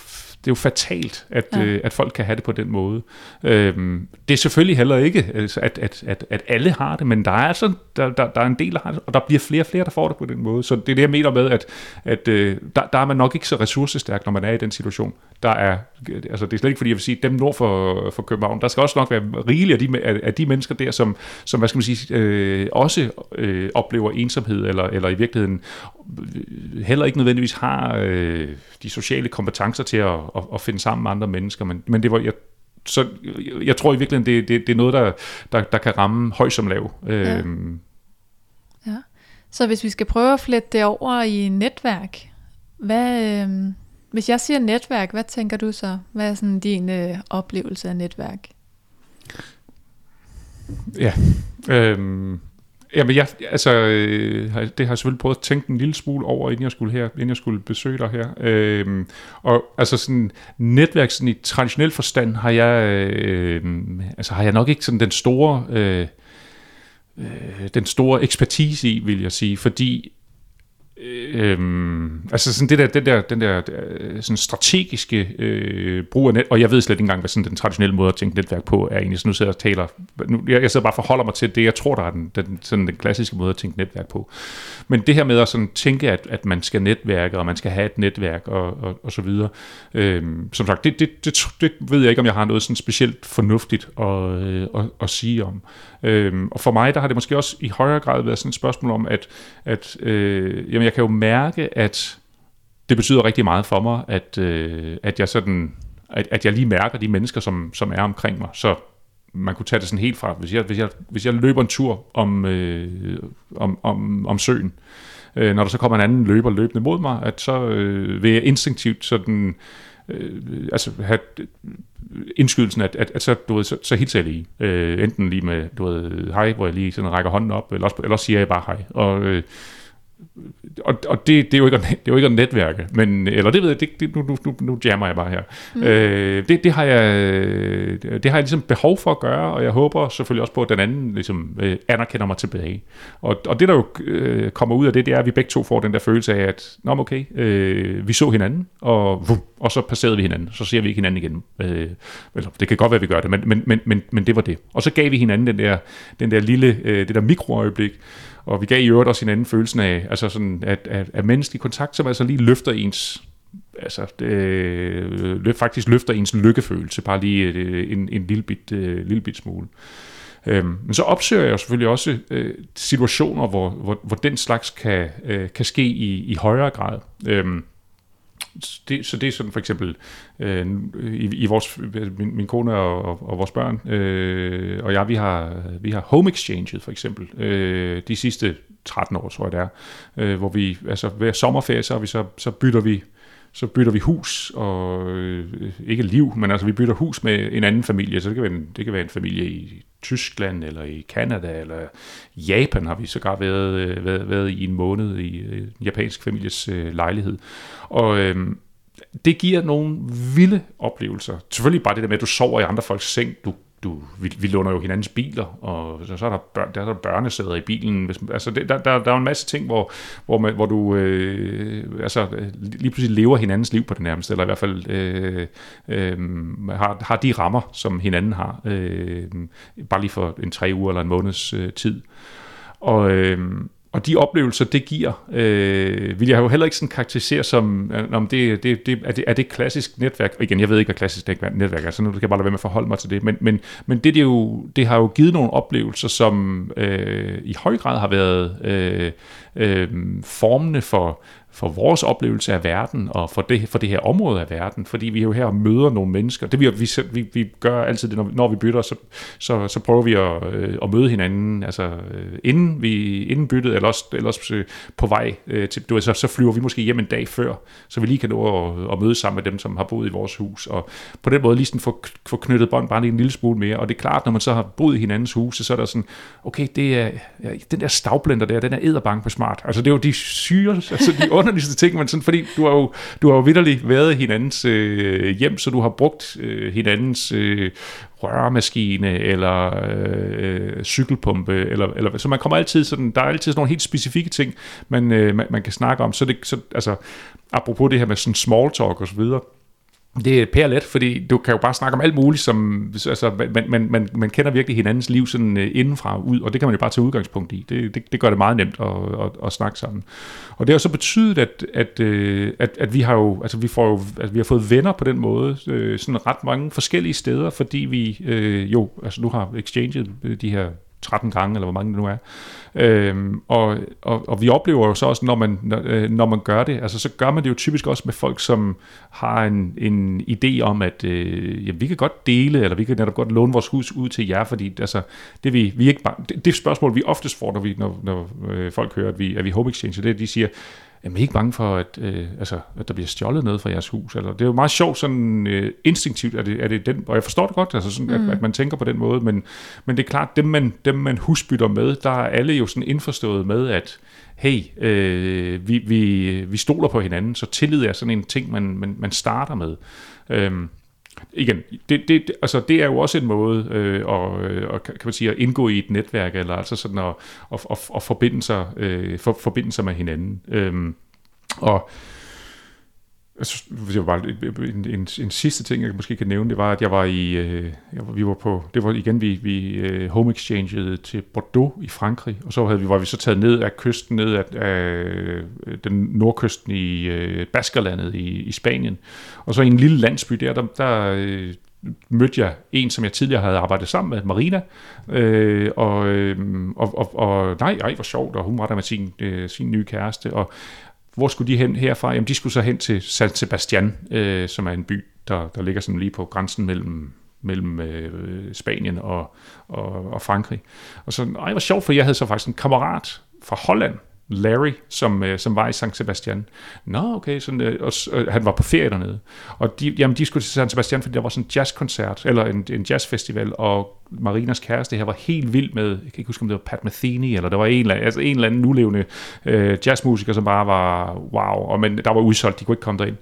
det er jo fatalt, at, ja. øh, at folk kan have det på den måde. Øhm, det er selvfølgelig heller ikke, altså, at, at, at, at alle har det, men der er altså der, der, der er en del, der har det, og der bliver flere og flere, der får det på den måde. Så det er det, jeg mener med, at, at øh, der, der er man nok ikke så ressourcestærk, når man er i den situation. Der er, altså det er slet ikke fordi, jeg vil sige, dem nord for, for København, der skal også nok være rigeligt af de, af, af de mennesker der, som, som hvad skal man sige, øh, også øh, oplever ensomhed, eller, eller i virkeligheden heller ikke nødvendigvis har øh, de sociale kompetencer til at, at, at finde sammen med andre mennesker, men, men det var, jeg, så jeg tror i virkeligheden, det, det, det er noget, der, der, der kan ramme høj som lav. Ja. Øhm. ja. Så hvis vi skal prøve at flette det over i netværk, hvad, øh, hvis jeg siger netværk, hvad tænker du så? Hvad er sådan din øh, oplevelse af netværk? Ja, øhm, Jamen, jeg, altså, øh, det har jeg selvfølgelig prøvet at tænke en lille smule over, inden jeg skulle her, inden jeg skulle besøge dig her. Øh, og altså sådan netværk sådan i traditionel forstand har jeg, øh, altså har jeg nok ikke sådan den store, øh, øh, den store ekspertise i, vil jeg sige, fordi Øhm, altså sådan det der, den der, den der øh, sådan strategiske øh, brug af net, og jeg ved slet ikke engang, hvad sådan den traditionelle måde at tænke netværk på er egentlig, så nu sidder jeg og taler, nu, jeg, jeg sidder bare og forholder mig til det, jeg tror, der er den, den, sådan den klassiske måde at tænke netværk på. Men det her med at sådan tænke, at, at man skal netværke, og man skal have et netværk, og, og, og så videre, øhm, som sagt, det, det, det, det ved jeg ikke, om jeg har noget sådan specielt fornuftigt at, øh, at, at sige om. Øhm, og for mig, der har det måske også i højere grad været sådan et spørgsmål om, at, at øh, jamen, jeg kan jo mærke, at det betyder rigtig meget for mig, at, øh, at jeg sådan at, at jeg lige mærker de mennesker, som, som er omkring mig. Så man kunne tage det sådan helt fra, hvis jeg, hvis jeg, hvis jeg løber en tur om, øh, om, om, om søen, øh, når der så kommer en anden løber løbende mod mig, at så øh, vil jeg instinktivt sådan, øh, altså have øh, indskydelsen, at, at, at så, du ved, så, så hilser jeg lige. Øh, enten lige med, du ved, hej, hvor jeg lige sådan rækker hånden op, eller også, eller også siger jeg bare hej. Og, øh, og, og det, det, er jo ikke, det er jo ikke at netværke, men, eller det ved jeg, det, det, nu, nu, nu jammer jeg bare her. Mm. Øh, det, det, har jeg, det har jeg ligesom behov for at gøre, og jeg håber selvfølgelig også på, at den anden ligesom, øh, anerkender mig tilbage. Og, og det, der jo øh, kommer ud af det, det er, at vi begge to får den der følelse af, at Nå, okay, øh, vi så hinanden, og, vum, og så passerede vi hinanden, så ser vi ikke hinanden igen. Øh, eller, det kan godt være, at vi gør det, men, men, men, men, men det var det. Og så gav vi hinanden den der, den der lille, øh, det der mikroøjeblik, og vi gav i øvrigt også hinanden følelsen af, altså sådan, at, at, at menneskelig kontakt, som altså lige løfter ens altså det, øh, faktisk løfter ens lykkefølelse, bare lige øh, en, en lille, bit, øh, lille bit smule. Øhm, men så opsøger jeg selvfølgelig også øh, situationer, hvor, hvor, hvor den slags kan, øh, kan ske i, i højere grad. Øhm, det, så det er sådan for eksempel øh, i, i vores, min, min kone og, og, og vores børn øh, og jeg, vi har, vi har home exchange for eksempel øh, de sidste 13 år, tror jeg det er, øh, hvor vi, altså hver sommerferie, så, vi så, så bytter vi så bytter vi hus, og øh, ikke liv, men altså vi bytter hus med en anden familie, så det kan være en, det kan være en familie i Tyskland, eller i Kanada, eller Japan har vi sågar været, øh, været, været i en måned i øh, en japansk families øh, lejlighed. Og øh, det giver nogle vilde oplevelser. Selvfølgelig bare det der med, at du sover i andre folks seng, du du, vi, vi låner jo hinandens biler, og så, så er der, børn, der er der børnesæder i bilen. Hvis, altså det, der, der, der er en masse ting, hvor, hvor, man, hvor du øh, altså, øh, lige pludselig lever hinandens liv på det nærmeste, eller i hvert fald øh, øh, har, har de rammer, som hinanden har, øh, bare lige for en tre uger eller en måneds øh, tid. Og, øh, og de oplevelser, det giver, øh, vil jeg jo heller ikke sådan karakterisere som, øh, om det, det, det, er, det, er det klassisk netværk? Og igen, jeg ved ikke, hvad klassisk netværk er, så nu kan jeg bare lade være med at forholde mig til det. Men, men, men det, det, jo, det har jo givet nogle oplevelser, som øh, i høj grad har været øh, øh, formende for, for vores oplevelse af verden, og for det, for det her område af verden, fordi vi jo her møder nogle mennesker. Det vi, vi, vi, vi gør altid det, når, når vi bytter, så, så, så prøver vi at, øh, at møde hinanden, altså øh, inden, vi, inden byttet, eller også, eller også øh, på vej øh, til, du ved, så, så flyver vi måske hjem en dag før, så vi lige kan nå at, at møde sammen med dem, som har boet i vores hus, og på den måde lige sådan få, få knyttet bånd bare lige en lille smule mere, og det er klart, når man så har boet i hinandens huse, så er der sådan, okay, det er, ja, den der stavblender der, den er edderbank på smart, altså det er jo de syre, altså de underligste ting, men sådan, fordi du har jo, du har jo vidderligt været hinandens øh, hjem, så du har brugt øh, hinandens øh, rørmaskine, eller øh, cykelpumpe, eller, eller, så man kommer altid sådan, der er altid sådan nogle helt specifikke ting, man, øh, man, man kan snakke om, så det, så, altså, apropos det her med sådan small talk og så videre, det er pære let, fordi du kan jo bare snakke om alt muligt, som, altså, man, man, man, man kender virkelig hinandens liv sådan øh, indenfra og ud, og det kan man jo bare tage udgangspunkt i. Det, det, det gør det meget nemt at, at, at snakke sammen. Og det har så betydet, at, at, øh, at, at vi har jo, altså vi får jo, altså vi har fået venner på den måde, øh, sådan ret mange forskellige steder, fordi vi øh, jo, altså nu har exchanged de her 13 gange, eller hvor mange det nu er. Øhm, og, og, og vi oplever jo så også, når man, når, øh, når man gør det, altså så gør man det jo typisk også med folk, som har en, en idé om, at øh, jamen, vi kan godt dele, eller vi kan netop godt låne vores hus ud til jer, fordi altså, det, vi, vi ikke bare, det, det spørgsmål, vi oftest får, når, vi, når, når øh, folk hører, at vi er vi home exchange, det er, at de siger, Jamen, ikke bange for, at, øh, altså, at der bliver stjålet noget fra jeres hus. Eller, det er jo meget sjovt, sådan øh, instinktivt, at det, er det den, og jeg forstår det godt, altså sådan, mm. at, at man tænker på den måde, men, men det er klart, dem man, dem man husbytter med, der er alle jo sådan indforstået med, at hey, øh, vi, vi, vi stoler på hinanden, så tillid er sådan en ting, man, man, man starter med. Øhm, igen, det, det, altså det er jo også en måde øh, øh at, at, kan man sige, at indgå i et netværk, eller altså sådan at, at, at, at forbinde, sig, øh, for, forbinde sig med hinanden. Øhm, og Altså, det var bare en, en, en sidste ting, jeg måske kan nævne, det var, at jeg var i, øh, jeg, vi var på, det var igen, vi, vi øh, home exchangede til Bordeaux i Frankrig, og så havde vi, var vi så taget ned af kysten, ned af, af den nordkysten i øh, Baskerlandet i, i Spanien, og så i en lille landsby der, der, der øh, mødte jeg en, som jeg tidligere havde arbejdet sammen med, Marina, øh, og, øh, og, og, og nej, ej, hvor sjovt, og hun var der med sin, øh, sin nye kæreste, og hvor skulle de hen herfra? Jamen, de skulle så hen til San Sebastian, øh, som er en by, der, der ligger sådan lige på grænsen mellem mellem øh, Spanien og, og, og Frankrig. Og så, ej, hvor sjovt, for jeg havde så faktisk en kammerat fra Holland, Larry, som, øh, som var i San Sebastian. Nå, okay, sådan, øh, og, øh, han var på ferie dernede. Og de, jamen, de skulle til San Sebastian, fordi der var sådan en jazzkoncert, eller en, en jazzfestival, og Marinas kæreste her var helt vild med, jeg kan ikke huske, om det var Pat Metheny, eller der var en, altså en eller anden nulevende øh, jazzmusiker, som bare var wow, og men der var udsolgt, de kunne ikke komme derind.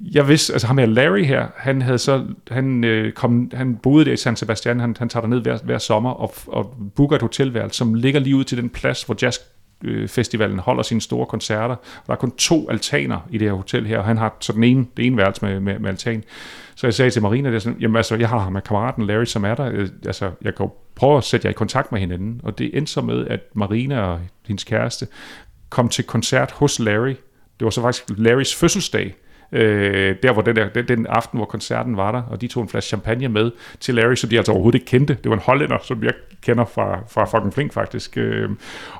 Jeg vidste, altså ham her Larry her, han havde så, han, øh, kom, han boede der i San Sebastian, han, han tager derned hver, hver sommer og, og booker et hotelværelse, som ligger lige ud til den plads, hvor jazz Øh, festivalen holder sine store koncerter. Der er kun to altaner i det her hotel her, og han har så den ene, det ene værelse med, med, med altan. Så jeg sagde til Marina, det er sådan, jamen altså, jeg har ham med kammeraten Larry, som er der, øh, altså, jeg kan prøve at sætte jer i kontakt med hinanden. Og det endte så med, at Marina og hendes kæreste kom til koncert hos Larry. Det var så faktisk Larrys fødselsdag, øh, der hvor den, der, den, den aften, hvor koncerten var der, og de tog en flaske champagne med til Larry, som de altså overhovedet ikke kendte. Det var en hollænder, som jeg kender fra, fra fucking Flink faktisk. Øh,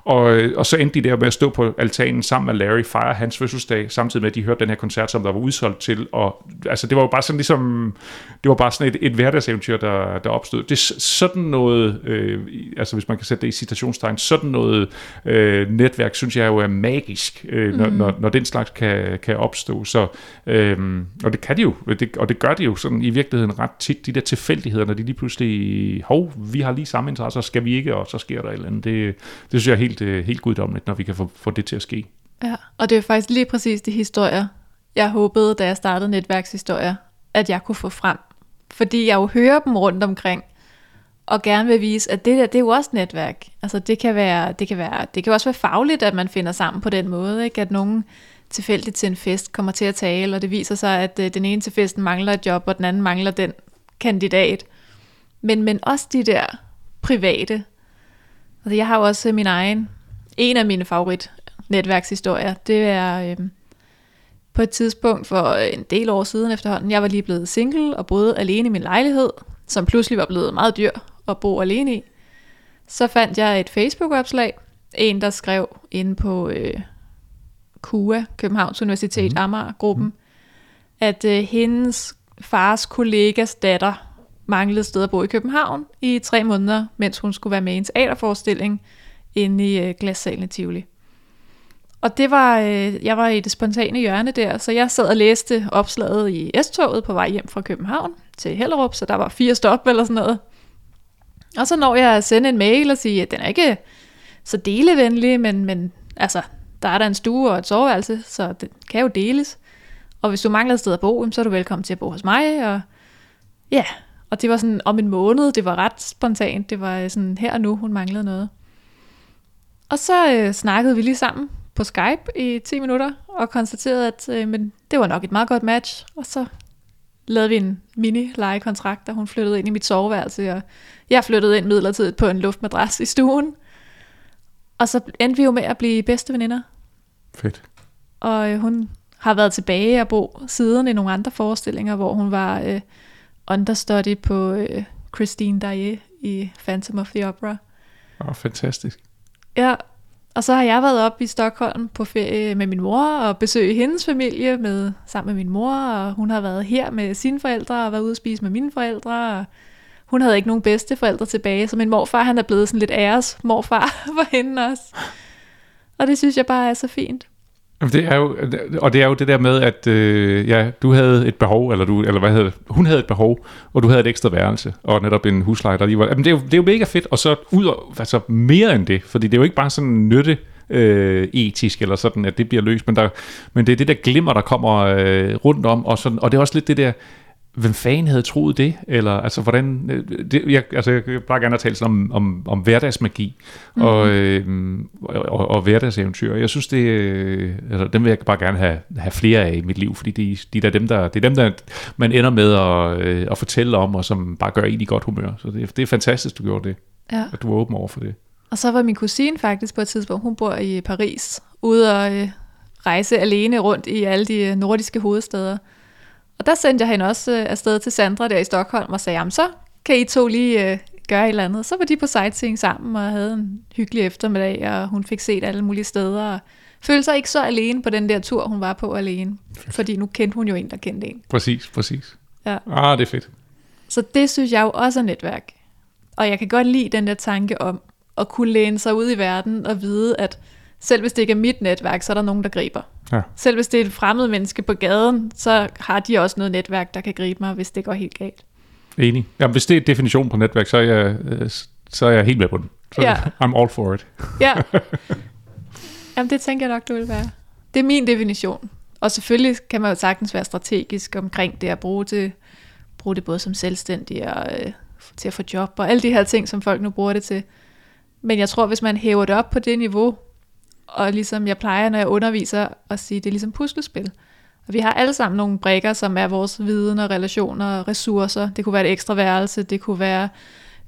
og, og så endte de der med at stå på altanen sammen med Larry, fejre hans fødselsdag, samtidig med, at de hørte den her koncert, som der var udsolgt til. Og altså, det var jo bare sådan ligesom, det var bare sådan et, et hverdagseventyr, der, der opstod. Det er sådan noget, øh, altså hvis man kan sætte det i citationstegn, sådan noget øh, netværk, synes jeg jo er magisk, øh, når, mm. når, når den slags kan, kan opstå. Så Øhm, og det kan de jo, det, og det gør de jo sådan i virkeligheden ret tit, de der tilfældigheder, når de lige pludselig, hov, vi har lige samme interesse, skal vi ikke, og så sker der et eller andet. Det, det synes jeg er helt, øh, helt guddommeligt, når vi kan få, få det til at ske. Ja, og det er faktisk lige præcis de historier, jeg håbede, da jeg startede netværkshistorier, at jeg kunne få frem. Fordi jeg jo hører dem rundt omkring, og gerne vil vise, at det der, det er jo også netværk. Altså det kan være, det kan være, det kan også være fagligt, at man finder sammen på den måde, ikke? At nogen tilfældigt til en fest kommer til at tale, og det viser sig, at øh, den ene til festen mangler et job, og den anden mangler den kandidat. Men, men også de der private. Altså jeg har jo også øh, min egen, en af mine favorit netværkshistorier, det er øh, på et tidspunkt for øh, en del år siden efterhånden, jeg var lige blevet single og boede alene i min lejlighed, som pludselig var blevet meget dyr at bo alene i. Så fandt jeg et Facebook-opslag, en der skrev inde på øh, KUA, Københavns Universitet mm. Amager-gruppen, mm. at øh, hendes fars kollegas datter manglede sted at bo i København i tre måneder, mens hun skulle være med i en teaterforestilling inde i øh, glassalen i Tivoli. Og det var, øh, jeg var i det spontane hjørne der, så jeg sad og læste opslaget i S-toget på vej hjem fra København til Hellerup, så der var fire stop eller sådan noget. Og så når jeg at sende en mail og sige, at den er ikke så delevenlig, men, men altså, der er der en stue og et soveværelse, så det kan jo deles. Og hvis du mangler et sted at bo, så er du velkommen til at bo hos mig. Og ja, og det var sådan om en måned, det var ret spontant, det var øh, sådan her og nu, hun manglede noget. Og så øh, snakkede vi lige sammen på Skype i 10 minutter, og konstaterede, at øh, men det var nok et meget godt match. Og så lavede vi en mini-lejekontrakt, og hun flyttede ind i mit soveværelse, og jeg flyttede ind midlertidigt på en luftmadras i stuen. Og så endte vi jo med at blive bedste veninder. Fedt. Og øh, hun har været tilbage og bo siden i nogle andre forestillinger, hvor hun var øh, understudy på øh, Christine Daye i Phantom of the Opera. Åh, oh, fantastisk. Ja, og så har jeg været op i Stockholm på ferie med min mor og besøge hendes familie med, sammen med min mor, og hun har været her med sine forældre og været ude at spise med mine forældre. Og hun havde ikke nogen bedste forældre tilbage, så min morfar han er blevet sådan lidt æres morfar [laughs] for hende også. Og det synes jeg bare er så fint. Det er jo, og det er jo det der med, at øh, ja, du havde et behov, eller, du, eller hvad hedder hun havde et behov, og du havde et ekstra værelse, og netop en husleje, der lige var... Jamen, det, er jo, det er jo mega fedt, og så ud og, altså mere end det, fordi det er jo ikke bare sådan nytte øh, etisk, eller sådan, at det bliver løst, men, der, men det er det der glimmer, der kommer øh, rundt om, og, sådan, og det er også lidt det der, hvem fanden havde troet det? Eller altså, hvordan... Øh, det, jeg, altså, jeg bare gerne at tale om, om, om hverdagsmagi mm. og, øh, og, og hverdagseventyr. Jeg synes, det, øh, altså, dem vil jeg bare gerne have, have flere af i mit liv, fordi de, de er dem, der, det er dem, der man ender med at, øh, at fortælle om, og som bare gør en i godt humør. Så det, det er fantastisk, du gjorde det. Ja. At du var åben over for det. Og så var min kusine faktisk på et tidspunkt, hun bor i Paris, ude og øh, rejse alene rundt i alle de nordiske hovedsteder. Og der sendte jeg hende også øh, afsted til Sandra der i Stockholm og sagde, jamen så kan I to lige øh, gøre et eller andet. Så var de på sightseeing sammen og havde en hyggelig eftermiddag, og hun fik set alle mulige steder. Og følte sig ikke så alene på den der tur, hun var på alene. Fordi nu kendte hun jo en, der kendte en. Præcis, præcis. Ja. Ah, det er fedt. Så det synes jeg jo også er netværk. Og jeg kan godt lide den der tanke om at kunne læne sig ud i verden og vide, at selv hvis det ikke er mit netværk, så er der nogen, der griber. Ja. Selv hvis det er et fremmed menneske på gaden, så har de også noget netværk, der kan gribe mig, hvis det går helt galt. Enig. Jamen, hvis det er definition på netværk, så er jeg, øh, så er jeg helt med på den. Så ja. I'm all for it. ja. [laughs] Jamen, det tænker jeg nok, du vil være. Det er min definition. Og selvfølgelig kan man jo sagtens være strategisk omkring det at bruge det, bruge det både som selvstændig og øh, til at få job og alle de her ting, som folk nu bruger det til. Men jeg tror, hvis man hæver det op på det niveau, og ligesom jeg plejer, når jeg underviser, at sige, det er ligesom puslespil. Og vi har alle sammen nogle brækker, som er vores viden og relationer og ressourcer. Det kunne være et ekstra værelse, det kunne være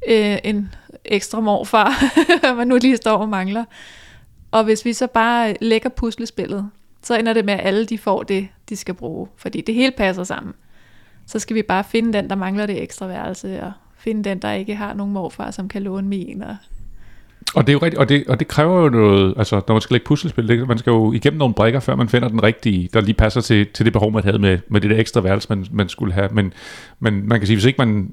øh, en ekstra morfar, [laughs] hvad man nu lige står og mangler. Og hvis vi så bare lægger puslespillet, så ender det med, at alle de får det, de skal bruge. Fordi det hele passer sammen. Så skal vi bare finde den, der mangler det ekstra værelse, og finde den, der ikke har nogen morfar, som kan låne min, og og det er jo rigtigt, og det, og det kræver jo noget, altså når man skal lægge puslespil, det, man skal jo igennem nogle brækker, før man finder den rigtige, der lige passer til, til det behov, man havde med, med det der ekstra værelse, man, man skulle have. Men, men man kan sige, hvis ikke man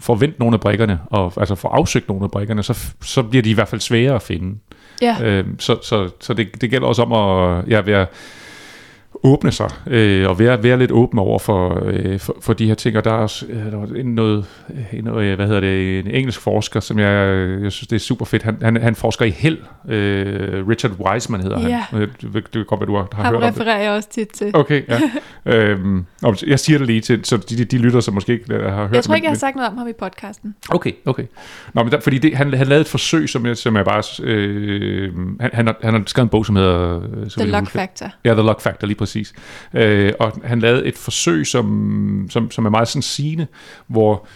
får vendt nogle af brækkerne, og altså får afsøgt nogle af brækkerne, så, så bliver de i hvert fald svære at finde. Ja. Øh, så så, så det, det gælder også om at ja, være åbne sig øh, og være, være lidt åben over for, øh, for, for de her ting. Og der er også øh, der var noget, en, noget, hvad hedder det, en engelsk forsker, som jeg, jeg synes, det er super fedt. Han, han, han forsker i held. Øh, Richard Wiseman hedder Ja. han. Øh, Det, det kan godt være, du har, har hørt om det. refererer jeg også tit til. Okay, ja. [laughs] øhm, jeg siger det lige til, så de, de, de lytter, som måske ikke øh, har hørt Jeg tror ikke, jeg har sagt noget om ham i podcasten. Okay, okay. Nå, men der, fordi det, han, han lavede et forsøg, som jeg, som jeg bare... Øh, han, han, har, han har skrevet en bog, som hedder... øh, Så The Luck husker. Factor. Ja, The Luck Factor, lige præcis præcis. Øh, og han lavede et forsøg, som, som, som er meget sådan sigende, hvor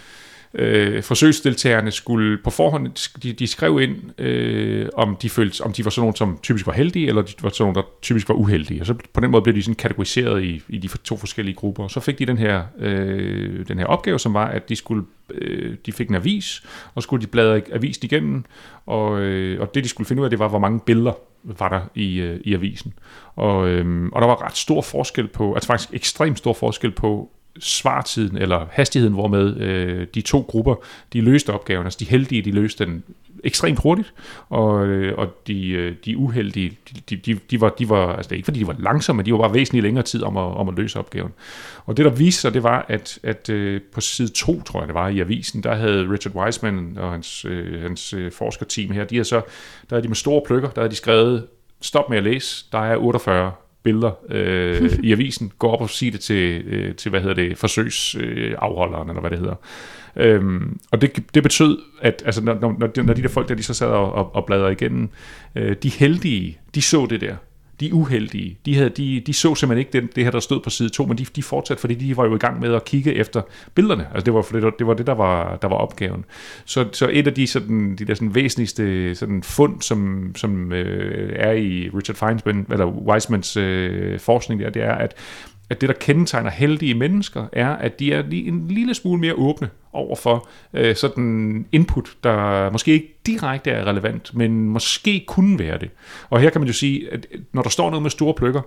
øh, forsøgsdeltagerne skulle på forhånd, de, de skrev ind, øh, om, de følte, om de var sådan nogle, som typisk var heldige, eller de var sådan nogle, der typisk var uheldige. Og så på den måde blev de sådan kategoriseret i, i de to forskellige grupper. Og så fik de den her, øh, den her opgave, som var, at de skulle øh, de fik en avis, og skulle de bladre avisen igennem, og, øh, og det de skulle finde ud af, det var, hvor mange billeder var der i, øh, i avisen. Og, øh, og der var ret stor forskel på, altså faktisk ekstremt stor forskel på svartiden, eller hastigheden, hvormed øh, de to grupper, de løste opgaven. Altså de heldige, de løste den ekstremt hurtigt, og, øh, og de, øh, de uheldige, de, de, de, var, de var, altså det er ikke fordi de var langsomme, de var bare væsentligt længere tid om at, om at løse opgaven. Og det der viste sig, det var, at, at øh, på side 2, tror jeg det var, i avisen, der havde Richard Wiseman og hans, hans forskerteam her, de havde så, der havde de med store pløkker, der havde de skrevet, stop med at læse, der er 48 billeder øh, i avisen, gå op og sige det til, øh, til hvad hedder det, forsøgsafholderen, øh, afholderen, eller hvad det hedder. Øhm, og det, det betød, at altså, når, når, når de- når de der folk, der de så sad og, og, og bladrede igennem, øh, de heldige, de så det der. De uheldige, de, havde, de, de så simpelthen ikke det, det her, der stod på side 2, men de, de fortsatte, fordi de var jo i gang med at kigge efter billederne. Altså det var det, var, det, var det der, var, der var opgaven. Så, så et af de, sådan, de der sådan væsentligste sådan fund, som, som øh, er i Richard Feynman, eller Weismans øh, forskning der, det er, at at det, der kendetegner heldige mennesker, er, at de er lige en lille smule mere åbne over for øh, sådan input, der måske ikke direkte er relevant, men måske kunne være det. Og her kan man jo sige, at når der står noget med store pløkker,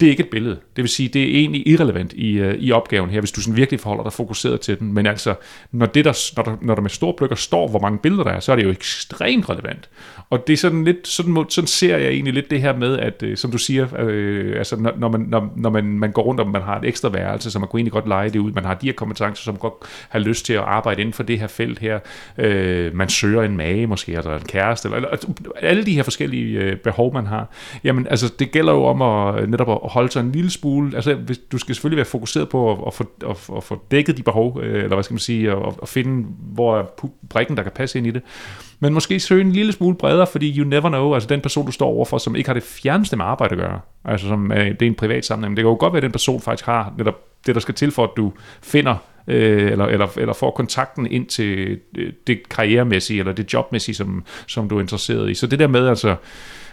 det er ikke et billede. Det vil sige, det er egentlig irrelevant i, øh, i opgaven her, hvis du sådan virkelig forholder dig fokuseret til den. Men altså, når, det der, når, der, når der med store pløkker står, hvor mange billeder der er, så er det jo ekstremt relevant. Og det er sådan lidt, sådan, må- sådan ser jeg egentlig lidt det her med, at øh, som du siger, øh, altså når, når, man, når, når man, man går rundt, og man har et ekstra værelse, så man kunne egentlig godt lege det ud, man har de her kompetencer, som godt har lyst til at arbejde inden for det her felt her, øh, man søger en mage måske, eller en kæreste, eller, eller altså, alle de her forskellige øh, behov, man har, jamen altså det gælder jo om at øh, netop at holde sig en lille smule, altså hvis, du skal selvfølgelig være fokuseret på at, at, få, at, at få dækket de behov, øh, eller hvad skal man sige, at, at finde, hvor er brikken, der kan passe ind i det, men måske søge en lille smule bredere, fordi you never know, altså den person, du står overfor, som ikke har det fjerneste med arbejde at gøre, altså som er, det er en privat sammenhæng, det kan jo godt være, at den person faktisk har netop det, der skal til for, at du finder, øh, eller, eller, eller får kontakten ind til øh, det karrieremæssige, eller det jobmæssige, som, som du er interesseret i. Så det der med, altså,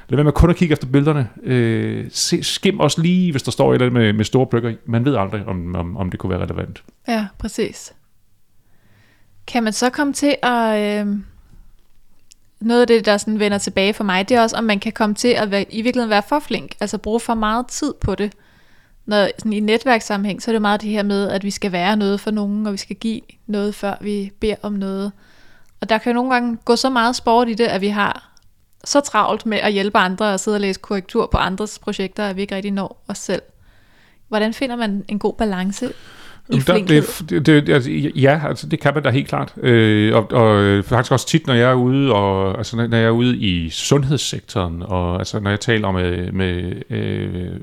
lad være med kun at kigge efter billederne. Øh, se, skim også lige, hvis der står et eller andet med, med store pløkker. Man ved aldrig, om, om, om det kunne være relevant. Ja, præcis. Kan man så komme til at... Øh, noget af det, der sådan vender tilbage for mig, det er også, om man kan komme til at være, i virkeligheden være for flink, altså bruge for meget tid på det. Når, sådan I netværkssammenhæng, så er det meget det her med, at vi skal være noget for nogen, og vi skal give noget, før vi beder om noget. Og der kan jo nogle gange gå så meget sport i det, at vi har så travlt med at hjælpe andre og sidde og læse korrektur på andres projekter, at vi ikke rigtig når os selv. Hvordan finder man en god balance i der, det, det, det, altså, ja, altså, det kan man da helt klart. Øh, og, og øh, faktisk også tit, når jeg er ude, og, altså, når jeg er ude i sundhedssektoren, og altså, når jeg taler med, med øh,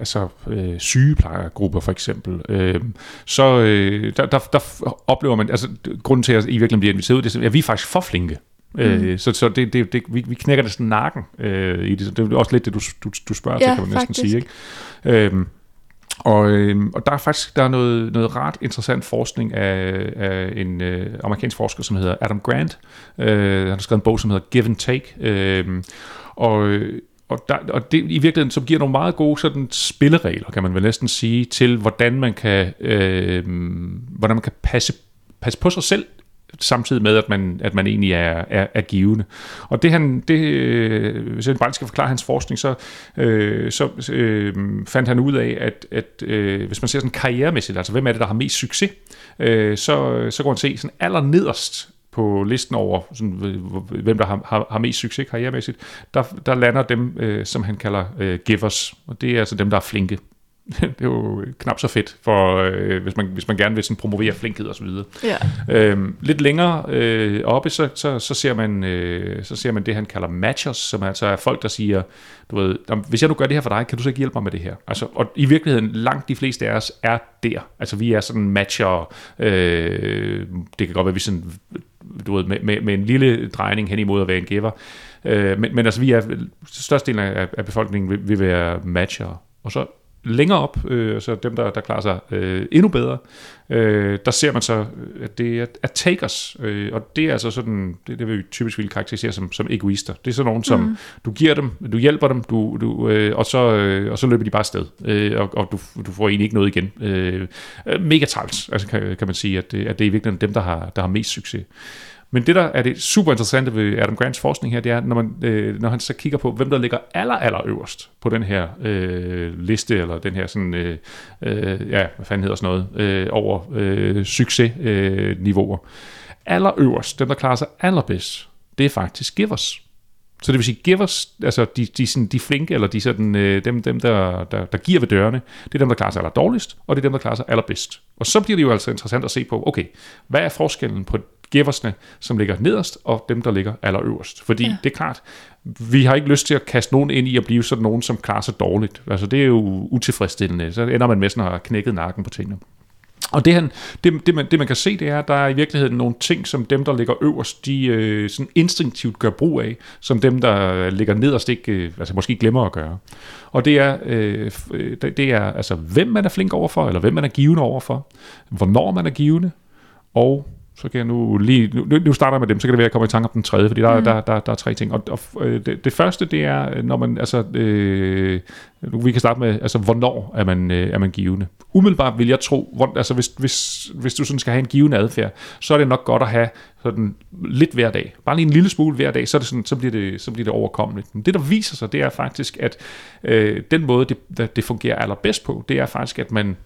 altså, øh, sygeplejergrupper for eksempel, øh, så øh, der, der, der oplever man, altså grunden til, at jeg i virkeligheden bliver inviteret ud, det er, at vi er faktisk for flinke. Mm. Øh, så så det, det, det, vi, vi knækker det sådan nakken øh, i det. Det er også lidt det, du, du, du spørger Ja, til, kan man næsten faktisk. sige. Ikke? Øhm, og, øh, og der er faktisk der er noget, noget ret interessant forskning af, af en øh, amerikansk forsker, som hedder Adam Grant. Øh, han har skrevet en bog, som hedder Give and Take. Øhm, øh, og og, der, og det i virkeligheden, som giver nogle meget gode sådan, spilleregler, kan man vel næsten sige, til hvordan man kan, øh, hvordan man kan passe, passe på sig selv, samtidig med, at man, at man egentlig er, er, er givende. Og det han, det, øh, hvis jeg bare skal forklare hans forskning, så, øh, så øh, fandt han ud af, at, at øh, hvis man ser sådan karrieremæssigt, altså hvem er det, der har mest succes, øh, så, så går man se sådan aller nederst på listen over, sådan, hvem der har, har, har mest succes karrieremæssigt, der, der lander dem, øh, som han kalder øh, givers, og det er altså dem, der er flinke det er jo knap så fedt, for, øh, hvis, man, hvis man gerne vil sådan promovere flinkhed osv. Ja. Øhm, lidt længere øh, oppe, så, så, så, ser man, øh, så ser man det, han kalder matchers, som altså er folk, der siger, du ved, "Nå, hvis jeg nu gør det her for dig, kan du så ikke hjælpe mig med det her? Altså, og i virkeligheden, langt de fleste af os er der. Altså, vi er sådan matcher, øh, det kan godt være, vi sådan, du ved, med, med, med en lille drejning hen imod at være en giver. Øh, men, men altså, vi er, størstedelen af, af befolkningen vil, vil være matcher. Og så længere op, øh, så dem, der, der klarer sig øh, endnu bedre, øh, der ser man så, at det er, er takers, øh, og det er altså sådan, det, det vil vi typisk vil karakterisere som, som egoister. Det er sådan nogen, som mm. du giver dem, du hjælper dem, du, du, øh, og, så, øh, og så løber de bare afsted, øh, og, og du, du får egentlig ikke noget igen. Øh, mega træls, altså kan, kan man sige, at det, at det er i virkeligheden dem, der har, der har mest succes. Men det, der er det super interessante ved Adam Grants forskning her, det er, når, man, øh, når han så kigger på, hvem der ligger aller, aller øverst på den her øh, liste, eller den her sådan, øh, øh, ja, hvad fanden hedder sådan noget, øh, over øh, succesniveauer. Øh, niveauer. aller øverst, dem der klarer sig allerbedst, det er faktisk givers. Så det vil sige, givers, altså de, de, sådan, de flinke, eller de sådan, øh, dem, dem der, der, der giver ved dørene, det er dem, der klarer sig aller dårligst, og det er dem, der klarer sig allerbedst. Og så bliver det jo altså interessant at se på, okay, hvad er forskellen på giversne, som ligger nederst, og dem, der ligger allerøverst. Fordi ja. det er klart, vi har ikke lyst til at kaste nogen ind i at blive sådan nogen, som klarer sig dårligt. Altså det er jo utilfredsstillende. Så ender man med sådan at have knækket nakken på tingene. Og det, han, det, det, man, det man kan se, det er, at der er i virkeligheden nogle ting, som dem, der ligger øverst, de øh, sådan instinktivt gør brug af, som dem, der ligger nederst, ikke, øh, altså måske glemmer at gøre. Og det er, øh, det er altså, hvem man er flink overfor, eller hvem man er givende overfor, hvornår man er givende, og så kan jeg nu lige, nu, nu starter jeg med dem, så kan det være, at jeg kommer i tanke om den tredje, fordi der, mm. der, der, der er tre ting. Og, og øh, det, det første, det er, når man, altså, øh, nu vi kan starte med, altså, hvornår er man, øh, er man givende? Umiddelbart vil jeg tro, hvor, altså, hvis, hvis, hvis du sådan skal have en givende adfærd, så er det nok godt at have sådan lidt hver dag. Bare lige en lille smule hver dag, så, er det sådan, så, bliver, det, så bliver det overkommeligt. Men det, der viser sig, det er faktisk, at øh, den måde, det, det fungerer allerbedst på, det er faktisk, at man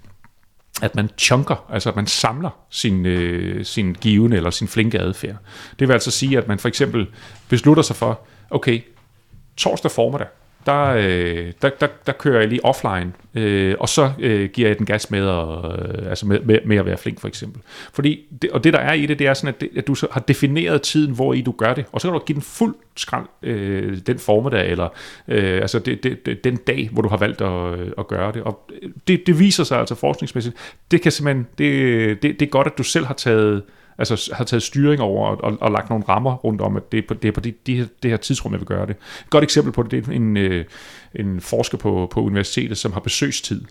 at man chunker, altså at man samler sin, øh, sin givende eller sin flinke adfærd. Det vil altså sige, at man for eksempel beslutter sig for, okay, torsdag formiddag, der, øh, der, der, der kører jeg lige offline, øh, og så øh, giver jeg den gas med, og, øh, altså med, med, med at være flink for eksempel. Fordi det, og det der er i det, det er sådan, at, det, at du så har defineret tiden, hvor i du gør det, og så kan du give den fuld skrald øh, den formiddag, eller øh, altså det, det, det, den dag, hvor du har valgt at, øh, at gøre det. Og det, det viser sig altså forskningsmæssigt, det kan simpelthen, det, det, det er godt, at du selv har taget altså har taget styring over og, og, og lagt nogle rammer rundt om, at det er på det, er på det, det, her, det her tidsrum, jeg vil gøre det. Et godt eksempel på det, det er en, øh, en forsker på, på universitetet, som har besøgstid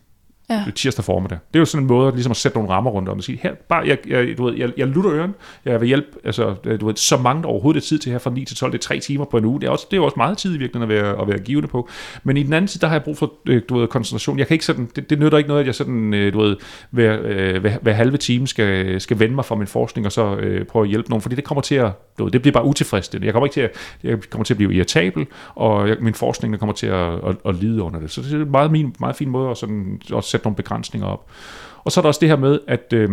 ja. tirsdag formiddag. Det er jo sådan en måde at, ligesom at sætte nogle rammer rundt om og sige, her, bare, jeg, jeg, du ved, jeg, jeg lutter øren, jeg vil hjælpe, altså, øh, du ved, så mange der overhovedet er tid til her fra 9 til 12, det er tre timer på en uge, det er, også, det er også meget tid i virkeligheden at være, at være givende på. Men i den anden side, der har jeg brug for, øh, du ved, koncentration. Jeg kan ikke sådan, det, det nytter ikke noget, at jeg sådan, øh, du ved, hver, hver, hver halve time skal, skal vende mig fra min forskning, og så øh, prøve at hjælpe nogen, fordi det kommer til at, du ved, det bliver bare utilfredsstillende. Jeg kommer ikke til at, jeg kommer til at blive irritabel, og jeg, min forskning kommer til at, at, at, lide under det. Så det er en meget, min, meget fin måde at, sådan, at sætte nogle begrænsninger op. Og så er der også det her med, at, øh,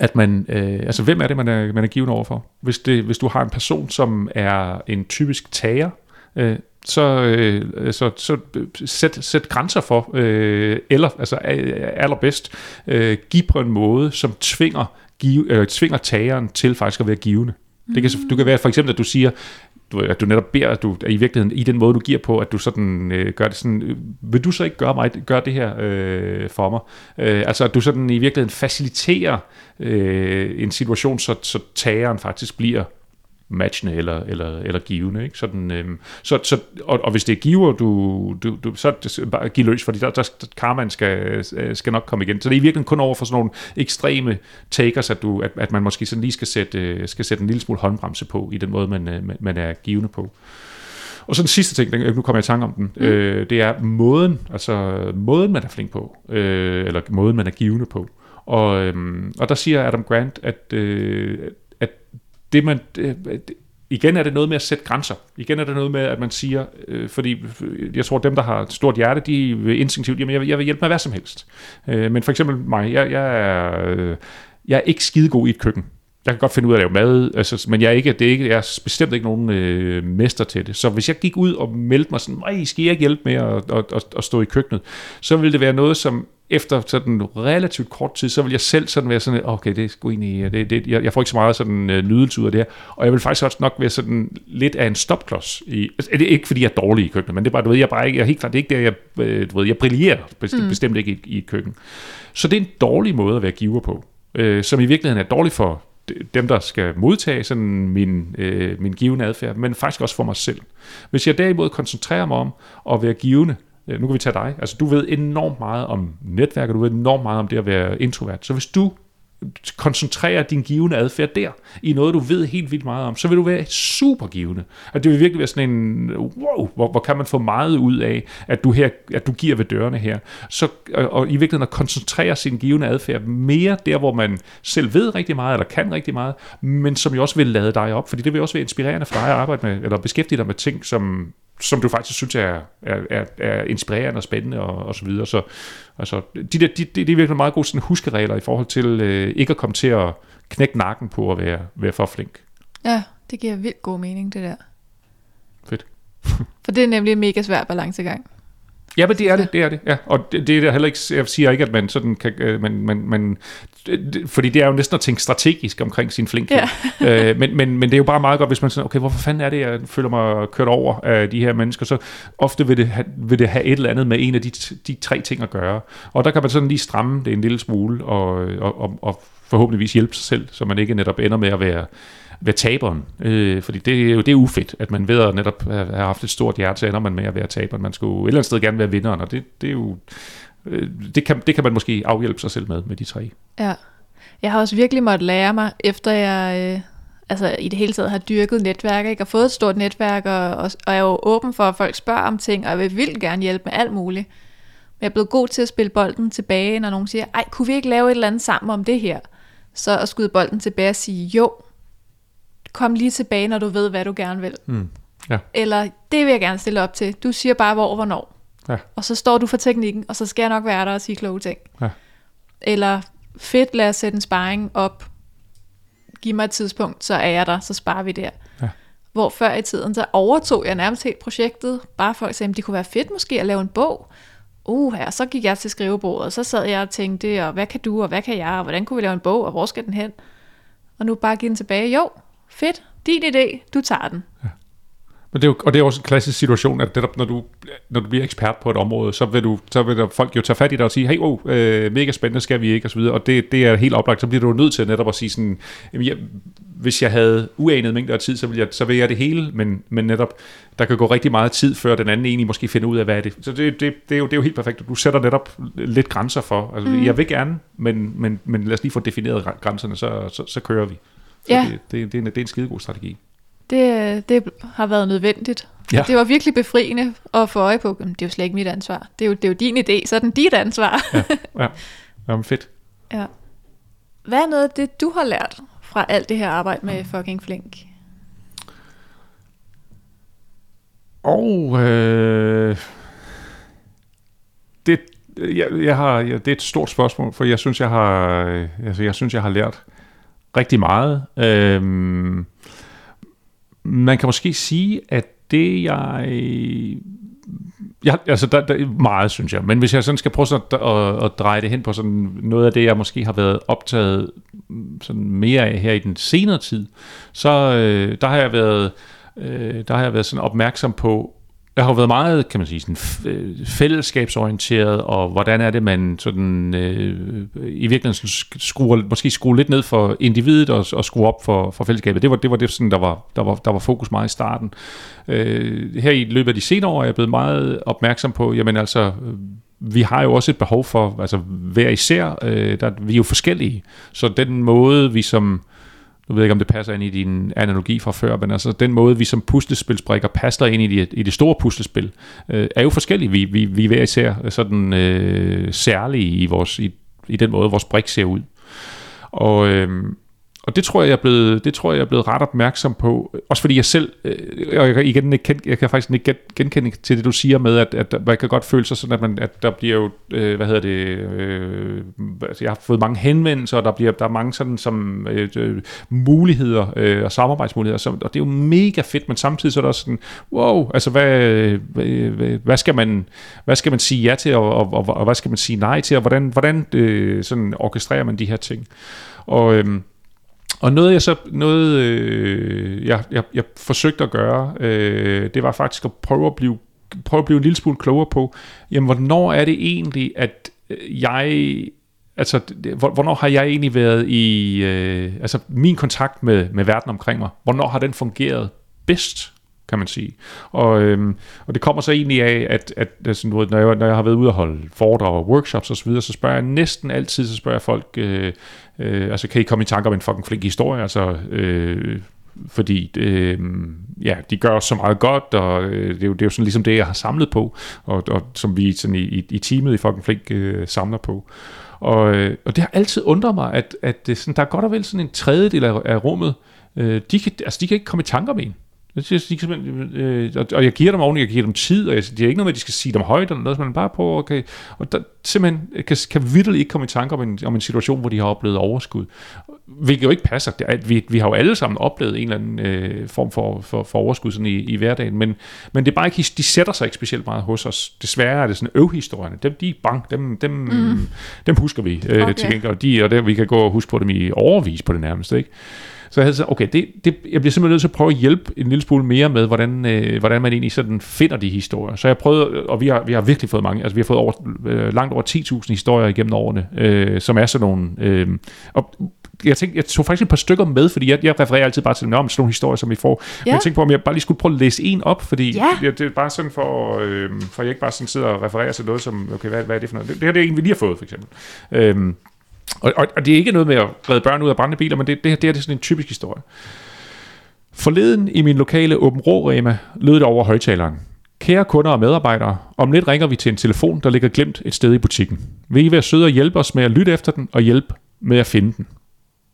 at man, øh, altså hvem er det, man er, man er given overfor? Hvis, det, hvis du har en person, som er en typisk tager, øh, så, øh, så, så sæt, sæt grænser for, øh, eller altså allerbedst, øh, giv på en måde, som tvinger, give, øh, tvinger tageren til faktisk at være givende. Det kan, du kan være for eksempel, at du siger, du, at du netop beder, at du at i virkeligheden, i den måde, du giver på, at du sådan øh, gør det sådan, øh, vil du så ikke gøre, mig, gøre det her øh, for mig? Øh, altså, at du sådan i virkeligheden faciliterer øh, en situation, så, så tageren faktisk bliver matchende eller, eller, eller givende. Ikke? Sådan, øhm, så, så, og, og hvis det er giver, du, du, du, så det bare give løs, fordi der, der, karmaen skal, skal nok komme igen. Så det er i virkeligheden kun over for sådan nogle ekstreme takers, at, du, at, at man måske sådan lige skal sætte, skal sætte en lille smule håndbremse på, i den måde, man, øh, man er givende på. Og så den sidste ting, nu kommer jeg i tanke om den, mm. øh, det er måden, altså måden, man er flink på, øh, eller måden, man er givende på. Og, øhm, og der siger Adam Grant, at, øh, at det man, det, igen er det noget med at sætte grænser. Igen er det noget med, at man siger, øh, fordi jeg tror, at dem, der har et stort hjerte, de vil instinktivt, jamen jeg vil, jeg vil hjælpe med hvad som helst. Øh, men for eksempel mig, jeg, jeg, er, øh, jeg er ikke skidegod i et køkken jeg kan godt finde ud af at lave mad, altså, men jeg er, ikke, det er, ikke, jeg er bestemt ikke nogen øh, mester til det. Så hvis jeg gik ud og meldte mig sådan, nej, skal jeg ikke hjælpe med at, at, at, at stå i køkkenet, så ville det være noget, som efter sådan relativt kort tid, så vil jeg selv sådan være sådan, okay, det er sgu egentlig, det, det, jeg, jeg får ikke så meget sådan uh, nydelse ud af det her, og jeg vil faktisk også nok være sådan lidt af en stopklods. I, altså, det er ikke, fordi jeg er dårlig i køkkenet, men det er bare, du ved, jeg er bare ikke, jeg er helt klart, det er ikke der, jeg, øh, du ved, jeg brillerer bestemt, mm. bestemt ikke i, i et køkken. Så det er en dårlig måde at være giver på, øh, som i virkeligheden er dårlig for dem, der skal modtage sådan min, øh, min givende adfærd, men faktisk også for mig selv. Hvis jeg derimod koncentrerer mig om at være givende, øh, nu kan vi tage dig, altså du ved enormt meget om netværk, og du ved enormt meget om det at være introvert, så hvis du koncentrere din givende adfærd der, i noget, du ved helt vildt meget om, så vil du være super givende. At det vil virkelig være sådan en, wow, hvor, hvor kan man få meget ud af, at du, her, at du giver ved dørene her. Så, og, og i virkeligheden at koncentrere sin givende adfærd mere der, hvor man selv ved rigtig meget, eller kan rigtig meget, men som jo også vil lade dig op, fordi det vil også være inspirerende for dig at arbejde med, eller beskæftige dig med ting, som, som du faktisk synes er, er, er, er inspirerende og spændende og, og så videre. Så altså, de der, de, de, det er virkelig meget gode sådan huskeregler i forhold til øh, ikke at komme til at knække nakken på at være, være for flink. Ja, det giver vildt god mening, det der. Fedt. For det er nemlig en mega svær balancegang. Ja, men det er det, det er det. Ja. Og det, det er heller ikke, jeg siger ikke, at man sådan kan, øh, man, man, man, fordi det er jo næsten at tænke strategisk omkring sin flinkhed. Ja. [laughs] øh, men, men, men det er jo bare meget godt, hvis man sådan, okay, hvorfor fanden er det, jeg føler mig kørt over af de her mennesker, så ofte vil det, have, vil det have et eller andet med en af de, de tre ting at gøre. Og der kan man sådan lige stramme det en lille smule, og, og, og, og forhåbentligvis hjælpe sig selv, så man ikke netop ender med at være være taberen. Øh, fordi det er jo det er ufedt, at man ved at netop have haft et stort hjerte, så ender man med at være taberen. Man skulle et eller andet sted gerne være vinderen, og det, det er jo... Øh, det kan, det kan man måske afhjælpe sig selv med, med de tre. Ja. Jeg har også virkelig måttet lære mig, efter jeg... Øh altså i det hele taget har dyrket netværk, ikke? og fået et stort netværk, og, og, og er jo åben for, at folk spørger om ting, og jeg vil vildt gerne hjælpe med alt muligt. Men jeg er blevet god til at spille bolden tilbage, når nogen siger, ej, kunne vi ikke lave et eller andet sammen om det her? Så at skyde bolden tilbage og sige, jo, kom lige tilbage, når du ved, hvad du gerne vil. Mm. Ja. Eller, det vil jeg gerne stille op til. Du siger bare, hvor og hvornår. Ja. Og så står du for teknikken, og så skal jeg nok være der og sige kloge ting. Ja. Eller, fedt, lad os sætte en sparring op. Giv mig et tidspunkt, så er jeg der, så sparer vi der. Ja. Hvor før i tiden, så overtog jeg nærmest helt projektet, bare for at sige, det kunne være fedt måske at lave en bog. Uh, her, så gik jeg til skrivebordet, og så sad jeg og tænkte, og hvad kan du, og hvad kan jeg, og hvordan kunne vi lave en bog, og hvor skal den hen? Og nu bare give den tilbage. Jo, fedt, din idé, du tager den. Ja. Men det er jo, og det er også en klassisk situation, at netop når du, når du bliver ekspert på et område, så vil, du, så vil der folk jo tage fat i dig og sige, hey, oh, øh, mega spændende, skal vi ikke, og så videre. Og det, det er helt oplagt, så bliver du nødt til netop at sige sådan, jamen, jeg, hvis jeg havde uanet mængder af tid, så vil jeg, så vil jeg det hele, men, men netop, der kan gå rigtig meget tid, før den anden egentlig måske finder ud af, hvad er det. Så det, det, det, er, jo, det er jo helt perfekt, du sætter netop lidt grænser for. Altså, mm. Jeg vil gerne, men, men, men lad os lige få defineret grænserne, så, så, så kører vi. Så Ja. det, det, det, er en, det er en skidegod strategi. Det, det har været nødvendigt. Ja. Det var virkelig befriende at få øje på, "Jamen, det er jo slet ikke mit ansvar. Det er jo, det er jo din idé, så er den dit ansvar. Ja, [laughs] ja. Jamen, fedt. ja. Hvad er noget af det, du har lært fra alt det her arbejde med fucking flink? Og øh, det, jeg, jeg har, jeg, det er et stort spørgsmål, for jeg synes, jeg har, øh, altså, jeg synes, jeg har lært rigtig meget. Øhm, man kan måske sige, at det jeg... Ja, altså der, der, meget, synes jeg. Men hvis jeg sådan skal prøve sådan at, at, at dreje det hen på sådan noget af det, jeg måske har været optaget sådan mere af her i den senere tid, så øh, der har jeg været øh, der har jeg været sådan opmærksom på, jeg har jo været meget, kan man sige, sådan øh, fællesskabsorienteret, og hvordan er det, man sådan, øh, i virkeligheden sådan skruer, måske skruer lidt ned for individet og, og skruer op for, for fællesskabet. Det var det, var det sådan, der, var, der, var, der var fokus meget i starten. Øh, her i løbet af de senere år er jeg blevet meget opmærksom på, jamen altså, øh, vi har jo også et behov for, altså hver især, øh, der, vi er jo forskellige, så den måde, vi som jeg ved jeg ikke, om det passer ind i din analogi fra før, men altså den måde, vi som puslespilsbrikker passer ind i det, i det store puslespil, øh, er jo forskellige. Vi, vi, vi er hver især sådan øh, særlige i, vores, i, i den måde, vores brik ser ud. Og, øh, og det tror jeg, jeg er blevet, det tror jeg, jeg er blevet ret opmærksom på. Også fordi jeg selv, øh, og jeg, igen, ikke, jeg kan faktisk ikke genkende til det, du siger med, at, at man kan godt føle sig sådan, at, man, at der bliver jo, øh, hvad hedder det, øh, altså jeg har fået mange henvendelser, og der, bliver, der er mange sådan som øh, øh muligheder øh, og samarbejdsmuligheder, så, og det er jo mega fedt, men samtidig så er der også sådan, wow, altså hvad, hvad, hvad, skal, man, hvad skal man sige ja til, og, og, og, og hvad skal man sige nej til, og hvordan, hvordan øh, sådan orkestrerer man de her ting. Og, øh, og noget jeg så noget øh, jeg, jeg, jeg forsøgte at gøre, øh, det var faktisk at prøve at blive prøve at blive en lille smule klogere på, jamen hvornår er det egentlig at øh, jeg altså hvornår har jeg egentlig været i øh, altså min kontakt med med verden omkring mig, hvornår har den fungeret bedst? Kan man sige. Og, øhm, og det kommer så egentlig af, at, at altså, når, jeg, når jeg har været ude og holde foredrag og workshops osv., så, videre, så spørger jeg næsten altid, så spørger jeg folk, øh, øh, altså kan I komme i tanke om en fucking flink historie? Altså, øh, fordi øh, ja, de gør så meget godt, og øh, det, er jo, det er jo sådan ligesom det, jeg har samlet på, og, og som vi sådan i, i, i teamet i fucking flink øh, samler på. Og, øh, og det har altid undret mig, at, at det sådan, der er godt og vel sådan en tredjedel af, af rummet, øh, de, kan, altså, de kan ikke komme i tanke om en. Det synes, de kan øh, og jeg giver dem oven, jeg giver dem tid, og jeg, det er ikke noget med, at de skal sige dem højt, eller noget, men bare på, okay, og der simpelthen kan, kan vidderligt ikke komme i tanke om en, om en situation, hvor de har oplevet overskud. Hvilket jo ikke passer. Det er, vi, vi har jo alle sammen oplevet en eller anden øh, form for, for, for overskud sådan i, i hverdagen, men, men det er bare ikke, de sætter sig ikke specielt meget hos os. Desværre er det sådan øvhistorierne. Dem, de bang, dem, dem, mm. dem husker vi øh, okay. til gengæld, og, de, og der, vi kan gå og huske på dem i overvis på det nærmeste, ikke? Så jeg havde sagt, okay, det, det, jeg bliver simpelthen nødt til at prøve at hjælpe en lille smule mere med, hvordan, øh, hvordan man egentlig sådan finder de historier. Så jeg prøvede, og vi har, vi har virkelig fået mange, altså vi har fået over, øh, langt over 10.000 historier igennem årene, øh, som er sådan nogle, øh, og jeg tænkte, jeg tog faktisk et par stykker med, fordi jeg, jeg refererer altid bare til dem om sådan nogle historier, som vi får. Ja. Men jeg tænkte på, om jeg bare lige skulle prøve at læse en op, fordi ja. det, det, er bare sådan for, øh, for jeg ikke bare sådan sidder og refererer til noget, som, okay, hvad, hvad er det for noget? Det, det her det er en, vi lige har fået, for eksempel. Øh, og, og, og det er ikke noget med at redde børn ud af brændende biler, men det, det, her, det her det er sådan en typisk historie. Forleden i min lokale Åben Rå Rema lød det over højtaleren. Kære kunder og medarbejdere, om lidt ringer vi til en telefon, der ligger glemt et sted i butikken. Vil I være søde og hjælpe os med at lytte efter den og hjælpe med at finde den?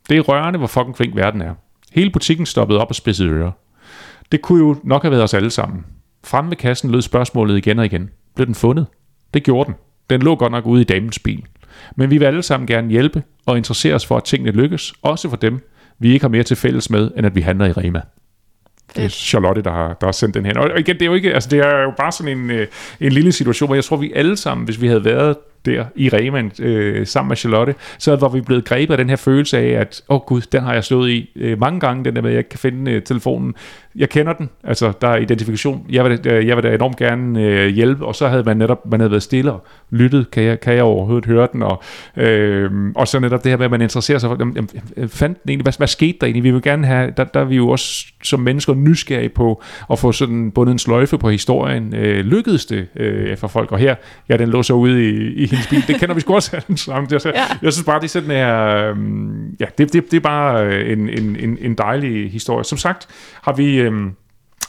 Det er rørende, hvor fucking flink verden er. Hele butikken stoppede op og spidsede ører. Det kunne jo nok have været os alle sammen. Frem ved kassen lød spørgsmålet igen og igen. Blev den fundet? Det gjorde den. Den lå godt nok ude i damens bil. Men vi vil alle sammen gerne hjælpe og interessere os for, at tingene lykkes, også for dem, vi ikke har mere til fælles med, end at vi handler i Rema. Det er Charlotte, der har, der har sendt den her. Og igen, det er jo ikke, altså det er jo bare sådan en, øh, en lille situation, hvor jeg tror, vi alle sammen, hvis vi havde været der i Reman øh, sammen med Charlotte, så var vi blevet grebet af den her følelse af, at åh oh gud, den har jeg slået i øh, mange gange, den der med, at jeg ikke kan finde øh, telefonen. Jeg kender den, altså der er identifikation. Jeg vil, øh, jeg vil da enormt gerne øh, hjælpe, og så havde man netop man havde været stille og lyttet, kan jeg, kan jeg overhovedet høre den, og, øh, og så netop det her med, at man interesserer sig for, jamen, jamen, øh, fandt den egentlig, hvad, hvad skete der egentlig? Vi vil gerne have, der, der er vi jo også som mennesker nysgerrige på at få sådan bundet en sløjfe på historien. Øh, lykkedes det øh, for folk? Og her, ja, den lå så ude i, i hendes bil. Det kender vi sgu også alle sammen. Jeg, ja. jeg synes bare, det er sådan her, øh, ja, det, det, det er bare en, en, en, en dejlig historie. Som sagt har vi... Øh,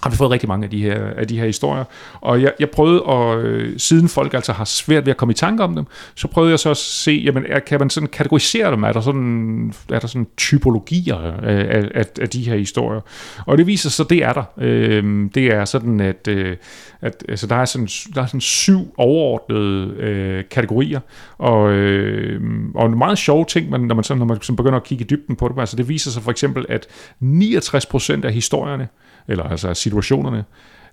har vi fået rigtig mange af de her, af de her historier. Og jeg, jeg prøvede, at, øh, siden folk altså har svært ved at komme i tanke om dem, så prøvede jeg så at se, jamen, er, kan man sådan kategorisere dem? Er der sådan, er der sådan typologier øh, af, af, af de her historier? Og det viser sig, det er der. Øh, det er sådan, at, øh, at altså, der, er sådan, der er sådan syv overordnede øh, kategorier, og, øh, og en meget sjov ting, man, når man, sådan, når man sådan begynder at kigge i dybden på det, altså det viser sig for eksempel, at 69% af historierne, eller altså situationerne,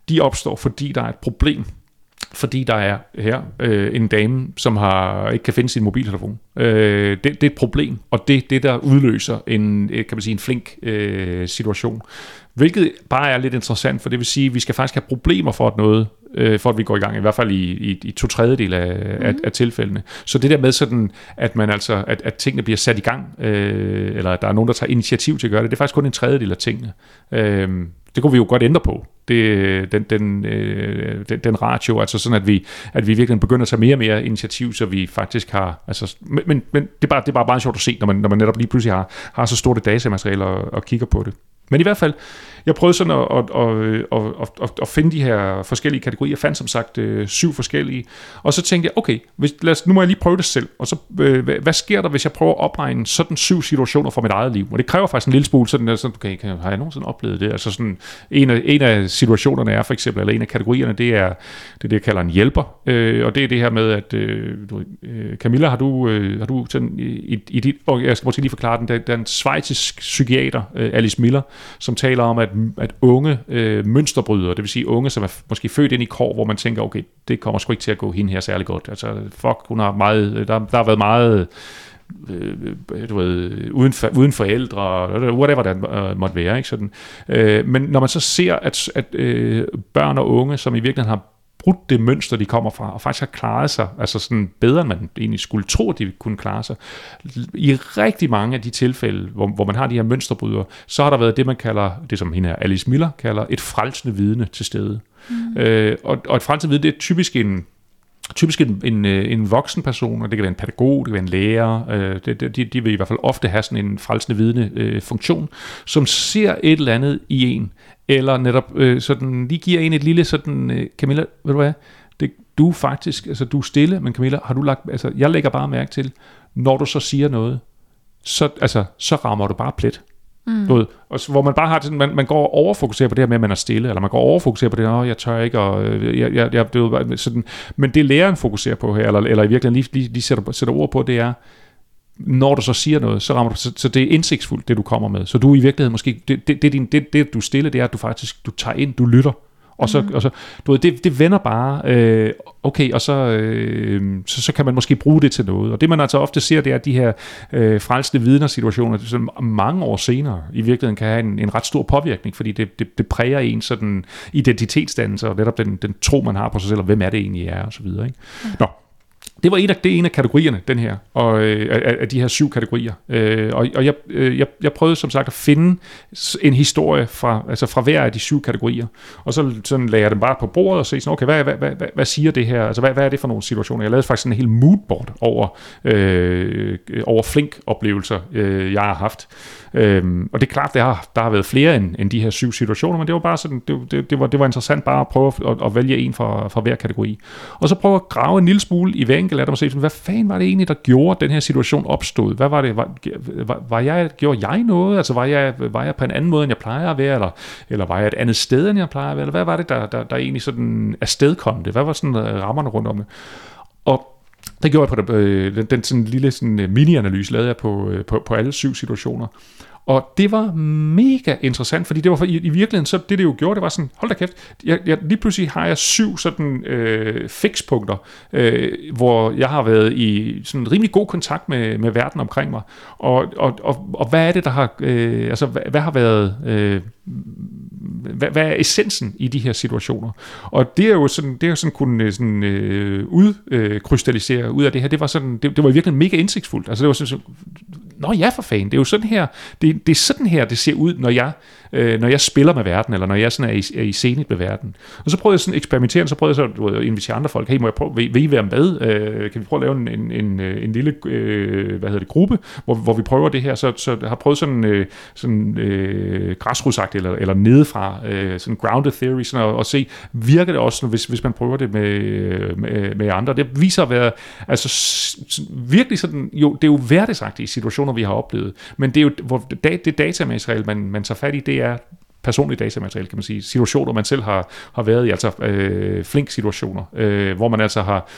de opstår, fordi der er et problem. Fordi der er her øh, en dame, som har ikke kan finde sin mobiltelefon. Øh, det, det er et problem, og det det, der udløser en, kan man sige, en flink øh, situation. Hvilket bare er lidt interessant, for det vil sige, at vi skal faktisk have problemer for at noget, øh, for at vi går i gang, i hvert fald i, i, i to tredjedel af, mm. af, af tilfældene. Så det der med sådan, at man altså, at, at tingene bliver sat i gang, øh, eller at der er nogen, der tager initiativ til at gøre det, det er faktisk kun en tredjedel af tingene. Øh, det kunne vi jo godt ændre på, det, den, den, øh, den, den ratio, altså sådan, at vi, at vi virkelig begynder at tage mere og mere initiativ, så vi faktisk har, altså, men, men, men det, er bare, det er bare meget sjovt at se, når man, når man netop lige pludselig har, har så stort et datamateriale og, og kigger på det. Men i hvert fald, jeg prøvede sådan at, at, at, at, at, at finde de her forskellige kategorier. Jeg fandt som sagt øh, syv forskellige. Og så tænkte jeg, okay, hvis, lad os, nu må jeg lige prøve det selv. Og så, øh, hvad, hvad sker der, hvis jeg prøver at opregne sådan syv situationer fra mit eget liv? Og det kræver faktisk en lille smule sådan, sådan okay, kan, har jeg nogensinde oplevet det? Altså sådan, en af, en af situationerne er for eksempel, eller en af kategorierne, det er det, det jeg kalder en hjælper. Øh, og det er det her med, at øh, øh, Camilla, har du, øh, har du sådan, i, i dit, og jeg skal måske lige forklare den, der, der er en svejtisk psykiater, øh, Alice Miller, som taler om, at, at unge øh, mønsterbrydere, det vil sige unge, som er måske født ind i kår, hvor man tænker, okay, det kommer sgu ikke til at gå hende her særlig godt. Altså, fuck, hun har meget, øh, der, der har været meget øh, øh du ved, uden, for, uden forældre, øh, whatever det måtte være. Ikke? Sådan. Øh, men når man så ser, at, at øh, børn og unge, som i virkeligheden har brudt det mønster, de kommer fra, og faktisk har klaret sig, altså sådan bedre, end man egentlig skulle tro, at de kunne klare sig. I rigtig mange af de tilfælde, hvor, hvor man har de her mønsterbrydere, så har der været det, man kalder, det som hende her, Alice Miller kalder, et frelsende vidne til stede. Mm. Øh, og, og et frelsende vidne, det er typisk en, typisk en, en, øh, en voksen person, og det kan være en pædagog, det kan være en lærer, øh, det, de, de vil i hvert fald ofte have sådan en frelsende vidne øh, funktion, som ser et eller andet i en, eller netop øh, sådan lige giver en et lille sådan, øh, Camilla, ved du hvad, det, du er faktisk, altså du er stille, men Camilla, har du lagt, altså jeg lægger bare mærke til, når du så siger noget, så, altså, så rammer du bare plet. Mm. Du ved, og så, hvor man bare har sådan, man, man går og overfokuserer på det her med, at man er stille, eller man går og overfokuserer på det, her, jeg tør ikke, og øh, jeg, jeg, jeg, det ved, sådan, men det læreren fokuserer på her, eller, eller i virkeligheden lige, lige, lige sætter, sætter ord på, det er, når du så siger noget, så rammer du, så, så det er indsigtsfuldt, det du kommer med. Så du i virkeligheden måske, det, det, det, din, det, det du stille, det er, at du faktisk, du tager ind, du lytter, og så, mm. og så du ved, det, det vender bare, øh, okay, og så, øh, så, så kan man måske bruge det til noget. Og det man altså ofte ser, det er de her øh, frelsende vidner-situationer, som mange år senere i virkeligheden kan have en, en ret stor påvirkning, fordi det, det, det præger en sådan identitetsdannelse, og netop den, den tro, man har på sig selv, og hvem er det egentlig er, og så videre. Ikke? Mm. Nå, det var et af, det er en af kategorierne, den her, og, øh, af, af de her syv kategorier. Øh, og og jeg, øh, jeg, jeg prøvede som sagt at finde en historie fra, altså fra hver af de syv kategorier. Og så sådan lagde jeg dem bare på bordet og se, sådan, okay, hvad, hvad, hvad, hvad, hvad siger det her? Altså, hvad, hvad er det for nogle situationer? Jeg lavede faktisk en hel moodboard over, øh, øh over flink oplevelser, øh, jeg har haft. Øhm, og det er klart, der har, der har været flere end, end de her syv situationer, men det var bare sådan, det, det, det, var, det var interessant bare at prøve at, at vælge en fra, fra hver kategori. Og så prøve at grave en lille smule i hver enkelt af dem og se, sådan, hvad fanden var det egentlig, der gjorde, at den her situation opstod? Hvad var det? Var, var, var jeg, gjorde jeg noget? Altså var jeg, var jeg på en anden måde, end jeg plejer at være? Eller, eller var jeg et andet sted, end jeg plejer at være? Eller hvad var det, der, der, der egentlig sådan afstedkom det? Hvad var sådan øh, rammerne rundt om det? Det gjorde jeg på den, øh, den, den sådan lille sådan, øh, mini-analyse, lavede jeg på, øh, på, på alle syv situationer. Og det var mega interessant, fordi det var for, i, i virkeligheden, så det det jo gjorde, det var sådan, hold da kæft, jeg, jeg, lige pludselig har jeg syv sådan øh, fikspunkter, øh, hvor jeg har været i sådan rimelig god kontakt med, med verden omkring mig. Og, og, og, og hvad er det, der har, øh, altså hvad, hvad har været, øh, hvad, hvad er essensen i de her situationer? Og det er jo sådan, det er jo sådan kunne øh, sådan, øh, udkrystallisere øh, ud af det her, det var sådan, det, det var virkelig mega indsigtsfuldt. Altså det var sådan, nå ja for fanden, det er jo sådan her, det, det er sådan her, det ser ud, når jeg, øh, når jeg spiller med verden, eller når jeg sådan er i, er i scenen med verden. Og så prøvede jeg sådan eksperimentere, så prøvede jeg så at invitere andre folk, hey, må jeg prøve, vil, vil I være med? Øh, kan vi prøve at lave en, en, en, øh, en lille, øh, hvad hedder det, gruppe, hvor, hvor vi prøver det her, så, så jeg har prøvet sådan, øh, sådan øh, græsrudsagt, eller, eller nedefra, øh, sådan grounded theory, sådan at, at se, virker det også, hvis, hvis man prøver det med, med, med andre. Det viser at være, altså virkelig sådan, jo, det er jo hverdagsagtige situationer, vi har oplevet, men det er jo, hvor det, det datamateriale, man, man tager fat i, det er personlige datamateriale, kan man sige. Situationer, man selv har, har været i, altså øh, flink situationer, øh, hvor man altså har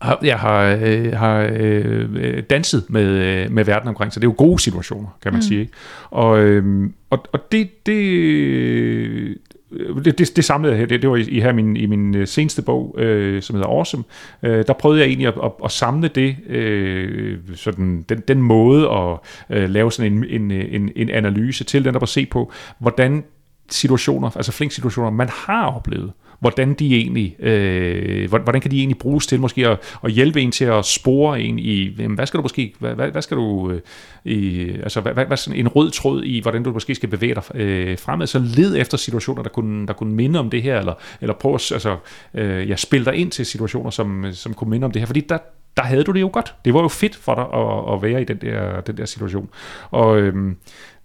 har, jeg har, øh, har øh, danset med, øh, med verden omkring, så det er jo gode situationer, kan man mm. sige. Ikke? Og, øh, og, og det, det, Øh, det, det, det samlede jeg her, det, det var i, i her min, i min øh, seneste bog, øh, som hedder Awesome, øh, der prøvede jeg egentlig at, at, at samle det, øh, sådan, den, den måde at øh, lave sådan en, en, en, en analyse til, den der at se på, hvordan situationer, altså flink situationer, man har oplevet, hvordan de egentlig, øh, hvordan kan de egentlig bruges til måske at, at hjælpe en til at spore en i, jamen, hvad skal du måske, hvad, hvad, hvad skal du, øh, i, altså hvad, hvad, hvad sådan en rød tråd i, hvordan du måske skal bevæge dig øh, fremad, så led efter situationer, der kunne, der kunne minde om det her, eller, eller prøv at altså, øh, ja, spille dig ind til situationer, som, som kunne minde om det her, fordi der, der havde du det jo godt. Det var jo fedt for dig at, at være i den der, den der situation. Og øhm,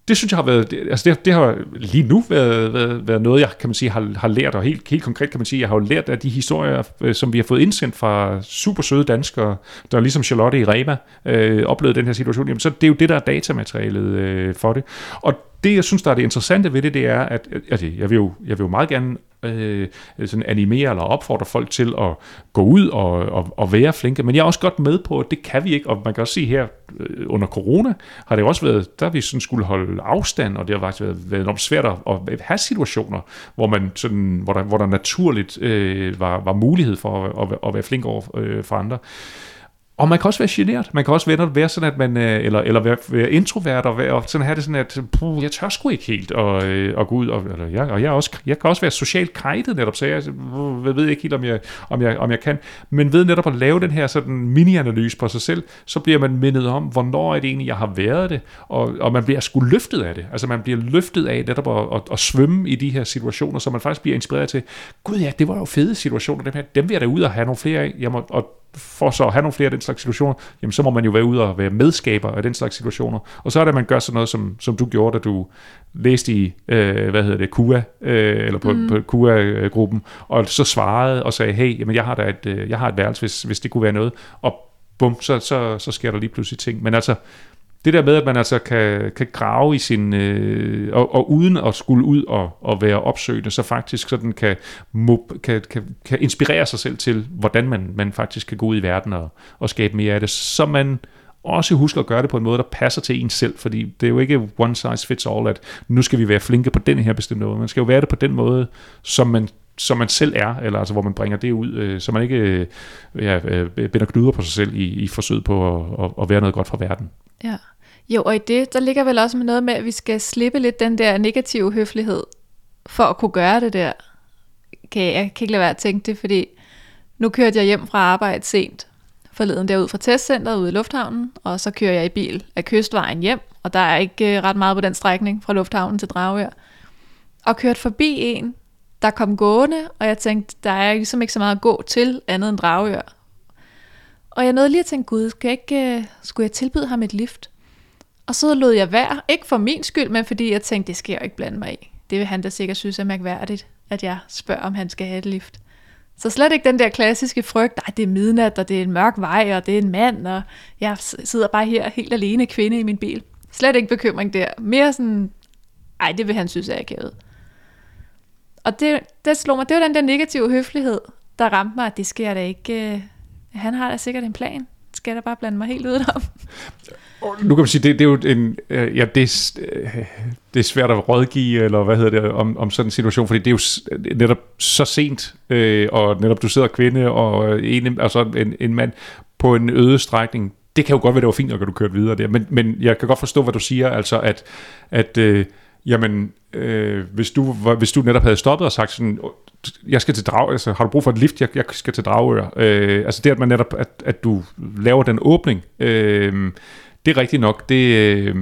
det synes jeg har været, altså det, det har lige nu været, været, været noget, jeg kan man sige, har, har lært, og helt, helt konkret kan man sige, jeg har jo lært af de historier, øh, som vi har fået indsendt fra super søde danskere, der ligesom Charlotte i Rema øh, oplevede den her situation, jamen så det er jo det, der er datamaterialet øh, for det. Og det, jeg synes, der er det interessante ved det, det er, at altså, jeg, vil jo, jeg vil jo meget gerne øh, sådan animere eller opfordre folk til at gå ud og, og, og være flinke, men jeg er også godt med på, at det kan vi ikke, og man kan også se her øh, under corona, har det også været, der vi sådan skulle holde afstand, og det har faktisk været, været enormt svært at, at have situationer, hvor, man sådan, hvor, der, hvor der naturligt øh, var, var mulighed for at, at, at være flink over øh, for andre. Og man kan også være generet. Man kan også være, være sådan, at man, øh, eller, eller være, være introvert, og, være, og sådan have det sådan, at puh, jeg tør sgu ikke helt og, og øh, gå ud, og, eller, jeg, og jeg, også, jeg kan også være socialt kajtet netop, så jeg, jeg ved ikke helt, om jeg, om, jeg, om jeg kan. Men ved netop at lave den her sådan mini-analyse på sig selv, så bliver man mindet om, hvornår er det egentlig, jeg har været det, og, og man bliver sgu løftet af det. Altså man bliver løftet af netop at, at, at svømme i de her situationer, så man faktisk bliver inspireret til, gud ja, det var jo fede situationer, dem, her, dem vil jeg da ud og have nogle flere af. Jeg må, og for så at have nogle flere af den slags situationer, jamen så må man jo være ude og være medskaber af den slags situationer. Og så er det, at man gør sådan noget, som, som du gjorde, da du læste i, øh, hvad hedder det, KUA, øh, eller på, mm. på KUA-gruppen, og så svarede og sagde, hey, jamen jeg har da et, øh, jeg har et værelse, hvis, hvis det kunne være noget. Og bum, så, så, så sker der lige pludselig ting. Men altså, det der med, at man altså kan, kan grave i sin, øh, og, og uden at skulle ud og, og være opsøgende, så faktisk sådan kan, kan, kan, kan inspirere sig selv til, hvordan man, man faktisk kan gå ud i verden og, og skabe mere af det, så man også husker at gøre det på en måde, der passer til en selv, fordi det er jo ikke one size fits all, at nu skal vi være flinke på den her bestemte måde. Man skal jo være det på den måde, som man som man selv er, eller altså hvor man bringer det ud, øh, så man ikke øh, ja, øh, binder knuder på sig selv i, i forsøget på at, at, at være noget godt for verden. Ja. Jo, og i det, der ligger vel også med noget med, at vi skal slippe lidt den der negative høflighed, for at kunne gøre det der. Kan jeg, jeg kan ikke lade være at tænke det, fordi nu kørte jeg hjem fra arbejde sent forleden derud fra testcenteret ude i lufthavnen, og så kører jeg i bil af kystvejen hjem, og der er ikke øh, ret meget på den strækning fra lufthavnen til Dragør. Og kørt forbi en, der kom gående, og jeg tænkte, der er ligesom ikke så meget at gå til andet end Dragør. Og jeg nåede lige at tænke, gud, skal jeg ikke, øh, skulle jeg tilbyde ham et lift? Og så lod jeg være, ikke for min skyld, men fordi jeg tænkte, det skal jeg ikke blande mig i. Det vil han da sikkert synes er mærkværdigt, at jeg spørger, om han skal have et lift. Så slet ikke den der klassiske frygt, nej, det er midnat, og det er en mørk vej, og det er en mand, og jeg sidder bare her helt alene kvinde i min bil. Slet ikke bekymring der. Mere sådan, ej, det vil han synes er akavet. Og det, det slog mig, det var den der negative høflighed, der ramte mig, at det skal jeg da ikke... Øh, han har da sikkert en plan. Skal jeg da bare blande mig helt udenom? [laughs] Nu kan man sige, det, det er jo en, øh, ja, det, er, øh, det er svært at rådgive, eller hvad hedder det, om, om sådan en situation, fordi det er jo netop så sent, øh, og netop du sidder kvinde og øh, en, altså en, en mand på en øde strækning. Det kan jo godt være, det var fint, at du kørte videre der, men, men jeg kan godt forstå, hvad du siger, altså at, at øh, jamen, øh, hvis, du, hvis du netop havde stoppet og sagt sådan, jeg skal til Drag, altså har du brug for et lift, jeg, jeg skal til Dragør. Øh, altså det, at man netop, at, at du laver den åbning, øh, det er rigtigt nok, det, øh,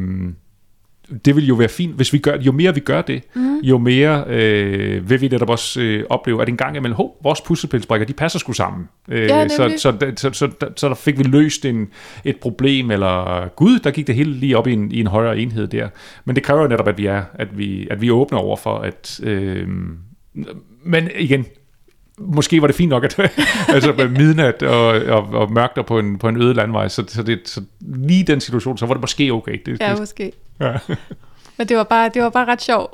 det vil jo være fint, hvis vi gør jo mere vi gør det, mm. jo mere øh, vil vi netop også øh, opleve, at en gang imellem, hov, vores puslespilsbrikker, de passer sgu sammen. Øh, ja, så, så, så, så, så, der fik vi løst en, et problem, eller gud, der gik det hele lige op i en, i en højere enhed der. Men det kræver netop, at vi er, at vi, at vi er åbne over for, at øh, men igen, måske var det fint nok, at [laughs] altså med midnat og, og, og mørkt på en, på en øde landvej, så, så, det, så lige den situation, så var det måske okay. Det, ja, måske. Ja. [laughs] Men det var, bare, det var bare ret sjovt,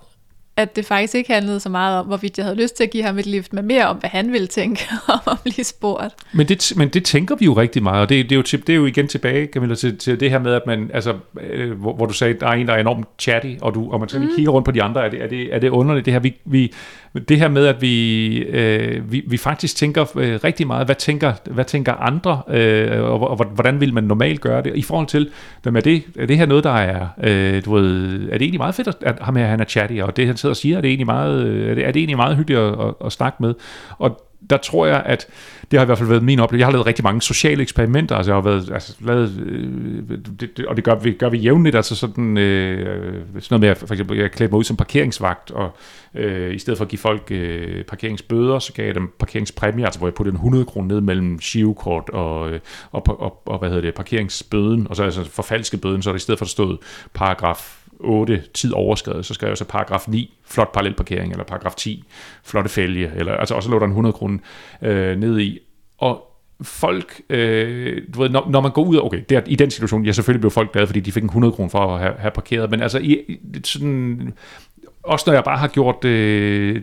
at det faktisk ikke handlede så meget om, hvorvidt jeg havde lyst til at give ham et lift, men mere om, hvad han ville tænke [laughs] om at blive spurgt. Men det, men det tænker vi jo rigtig meget, og det, det, er, jo, det er jo igen tilbage, Camilla, til, til det her med, at man, altså, øh, hvor, hvor du sagde, at der er en, der er enormt chatty, og, du, og man så mm. kigger rundt på de andre, er det, er det, er det underligt, det her, vi, vi, det her med, at vi, øh, vi, vi faktisk tænker øh, rigtig meget, hvad tænker, hvad tænker andre, øh, og, og hvordan vil man normalt gøre det, i forhold til, hvem er det, er det her noget, der er, øh, du ved, er det egentlig meget fedt, at ham her, han er chatty, og det han sidder og siger, er det egentlig meget, øh, er det, er det egentlig meget hyggeligt at, at, at snakke med, og der tror jeg, at det har i hvert fald været min oplevelse. Jeg har lavet rigtig mange sociale eksperimenter, altså jeg har været, altså, lavet, øh, det, det, og det gør vi, gør vi jævnligt, altså sådan, øh, sådan noget med, for eksempel, jeg klædte mig ud som parkeringsvagt, og øh, i stedet for at give folk øh, parkeringsbøder, så gav jeg dem parkeringspræmier, altså hvor jeg puttede en 100 kroner ned mellem shivkort og, øh, og, og, og, og, hvad hedder det, parkeringsbøden, og så altså forfalsket bøden, så er det i stedet for, at stod paragraf 8 tid overskrevet, så skrev jeg så paragraf 9, flot parallelparkering, eller paragraf 10, flotte fælge, eller, altså, og så lå der en 100 kroner øh, ned i. Og folk, øh, du ved, når, når man går ud, okay, der, i den situation, ja, selvfølgelig blev folk glade, fordi de fik en 100 kroner for at have, have parkeret, men altså, i, i sådan, også når jeg bare har gjort øh,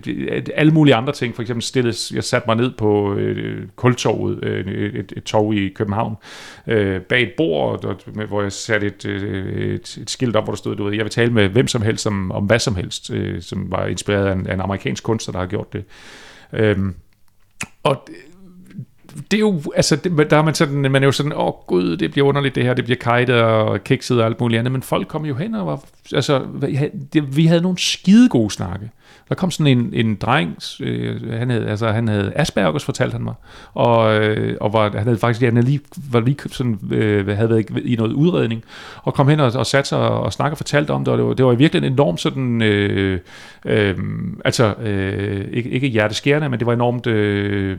alle mulige andre ting, for eksempel stillet, jeg satte mig ned på øh, kultorvet, øh, et, et tog i København, øh, bag et bord, og, hvor jeg satte et, øh, et, et skilt op, hvor der stod, du ved, jeg vil tale med hvem som helst om, om hvad som helst, øh, som var inspireret af en, af en amerikansk kunstner, der har gjort det. Øh, og det er jo, altså, det, der er man sådan, man er jo sådan, åh oh, gud, det bliver underligt det her, det bliver kajtet og kikset og alt muligt andet, men folk kom jo hen og var, altså, vi havde nogle skide gode snakke. Der kom sådan en, en dreng, øh, han, havde, altså, han havde Aspergers, fortalte han mig, og, øh, og var, han havde faktisk han havde lige, var lige sådan, øh, havde været i noget udredning, og kom hen og, og satte sig og, og snakkede og fortalte om det, og det var, det var virkelig en enormt sådan, øh, øh, altså, øh, ikke, ikke hjerteskærende, men det var enormt, øh,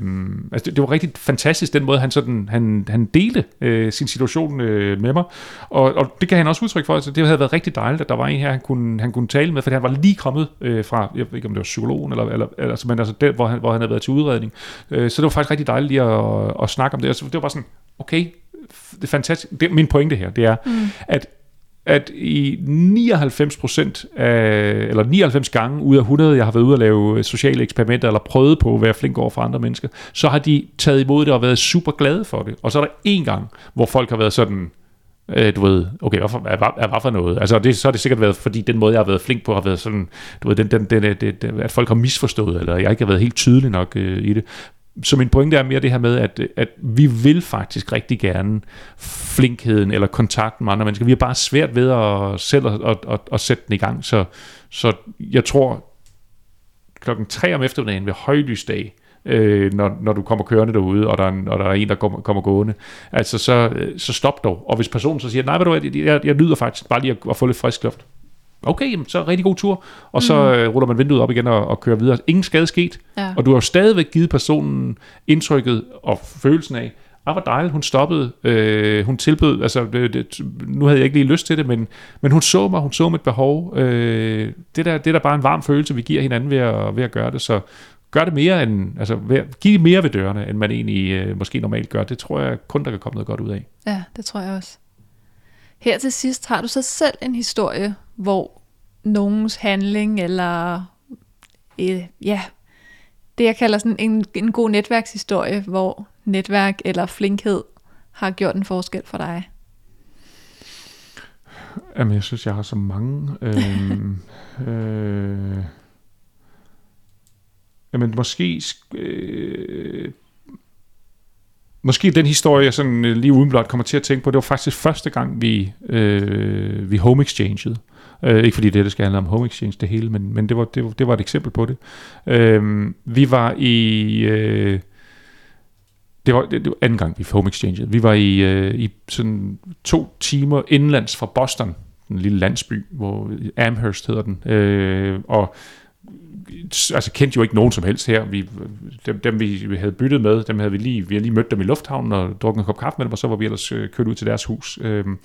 altså det, det var rigtig fantastisk, den måde, han sådan, han, han delte øh, sin situation øh, med mig, og, og det kan han også udtryk for, altså det havde været rigtig dejligt, at der var en her, han kunne, han kunne tale med, for han var lige kommet øh, fra, jeg ved ikke om det var psykologen, eller, eller, altså, men altså det, hvor han, hvor han havde været til udredning. Øh, så det var faktisk rigtig dejligt lige at, at, at snakke om det. Altså, det var bare sådan, okay, det er fantastisk. Det, min pointe her, det er, mm. at at i 99 procent af, eller 99 gange ud af 100, jeg har været ude at lave sociale eksperimenter, eller prøvet på at være flink over for andre mennesker, så har de taget imod det og været super glade for det. Og så er der en gang, hvor folk har været sådan, Øh, du ved, okay, hvorfor, hvad, hvad, hvad for noget? Altså, det, så har det sikkert været, fordi den måde, jeg har været flink på, har været sådan, du ved, den, den, den, den, den, at folk har misforstået, eller jeg ikke har været helt tydelig nok øh, i det. Så min pointe er mere det her med, at, at vi vil faktisk rigtig gerne flinkheden eller kontakten med andre mennesker. Vi har bare svært ved at selv at, at, at, at sætte den i gang. Så, så jeg tror, klokken 3 om eftermiddagen ved højlysdag, øh, når, når du kommer kørende derude, og der er, og der er en, der kommer, kommer gående. Altså, så, så stop dog. Og hvis personen så siger, nej, ved du hvad, jeg, jeg nyder faktisk bare lige at, at få lidt frisk luft. Okay, jamen, så rigtig god tur. Og så mm. øh, ruller man vinduet op igen og, og kører videre. Ingen skade sket. Ja. Og du har stadigvæk givet personen indtrykket og følelsen af, ah, hvor dejligt, hun stoppede, øh, hun tilbød, altså, det, det, nu havde jeg ikke lige lyst til det, men, men hun så mig, hun så mit behov, øh, det, der, det er da bare en varm følelse, vi giver hinanden ved at, ved at gøre det, så gør det mere end, altså give mere ved dørene, end man egentlig øh, måske normalt gør. Det tror jeg kun, der kan komme noget godt ud af. Ja, det tror jeg også. Her til sidst har du så selv en historie, hvor nogens handling, eller øh, ja, det jeg kalder sådan en, en god netværkshistorie, hvor netværk eller flinkhed har gjort en forskel for dig. Jamen, jeg synes, jeg har så mange. øhm, [laughs] øh, Jamen måske... Øh, måske den historie, jeg sådan øh, lige udenblot kommer til at tænke på, det var faktisk første gang, vi, øh, vi home exchanged. Øh, ikke fordi det, det skal handle om home exchange det hele, men, men det, var, det, var, det var et eksempel på det. Øh, vi var i... Øh, det var, det, det var anden gang, vi home exchanged Vi var i, øh, i sådan to timer indlands fra Boston, en lille landsby, hvor Amherst hedder den. Øh, og altså kendte jo ikke nogen som helst her. Vi, dem, dem vi, vi havde byttet med, dem havde vi lige, vi havde lige mødt dem i lufthavnen og drukket en kop kaffe med dem, og så var vi ellers øh, kørt ud til deres hus. Øhm,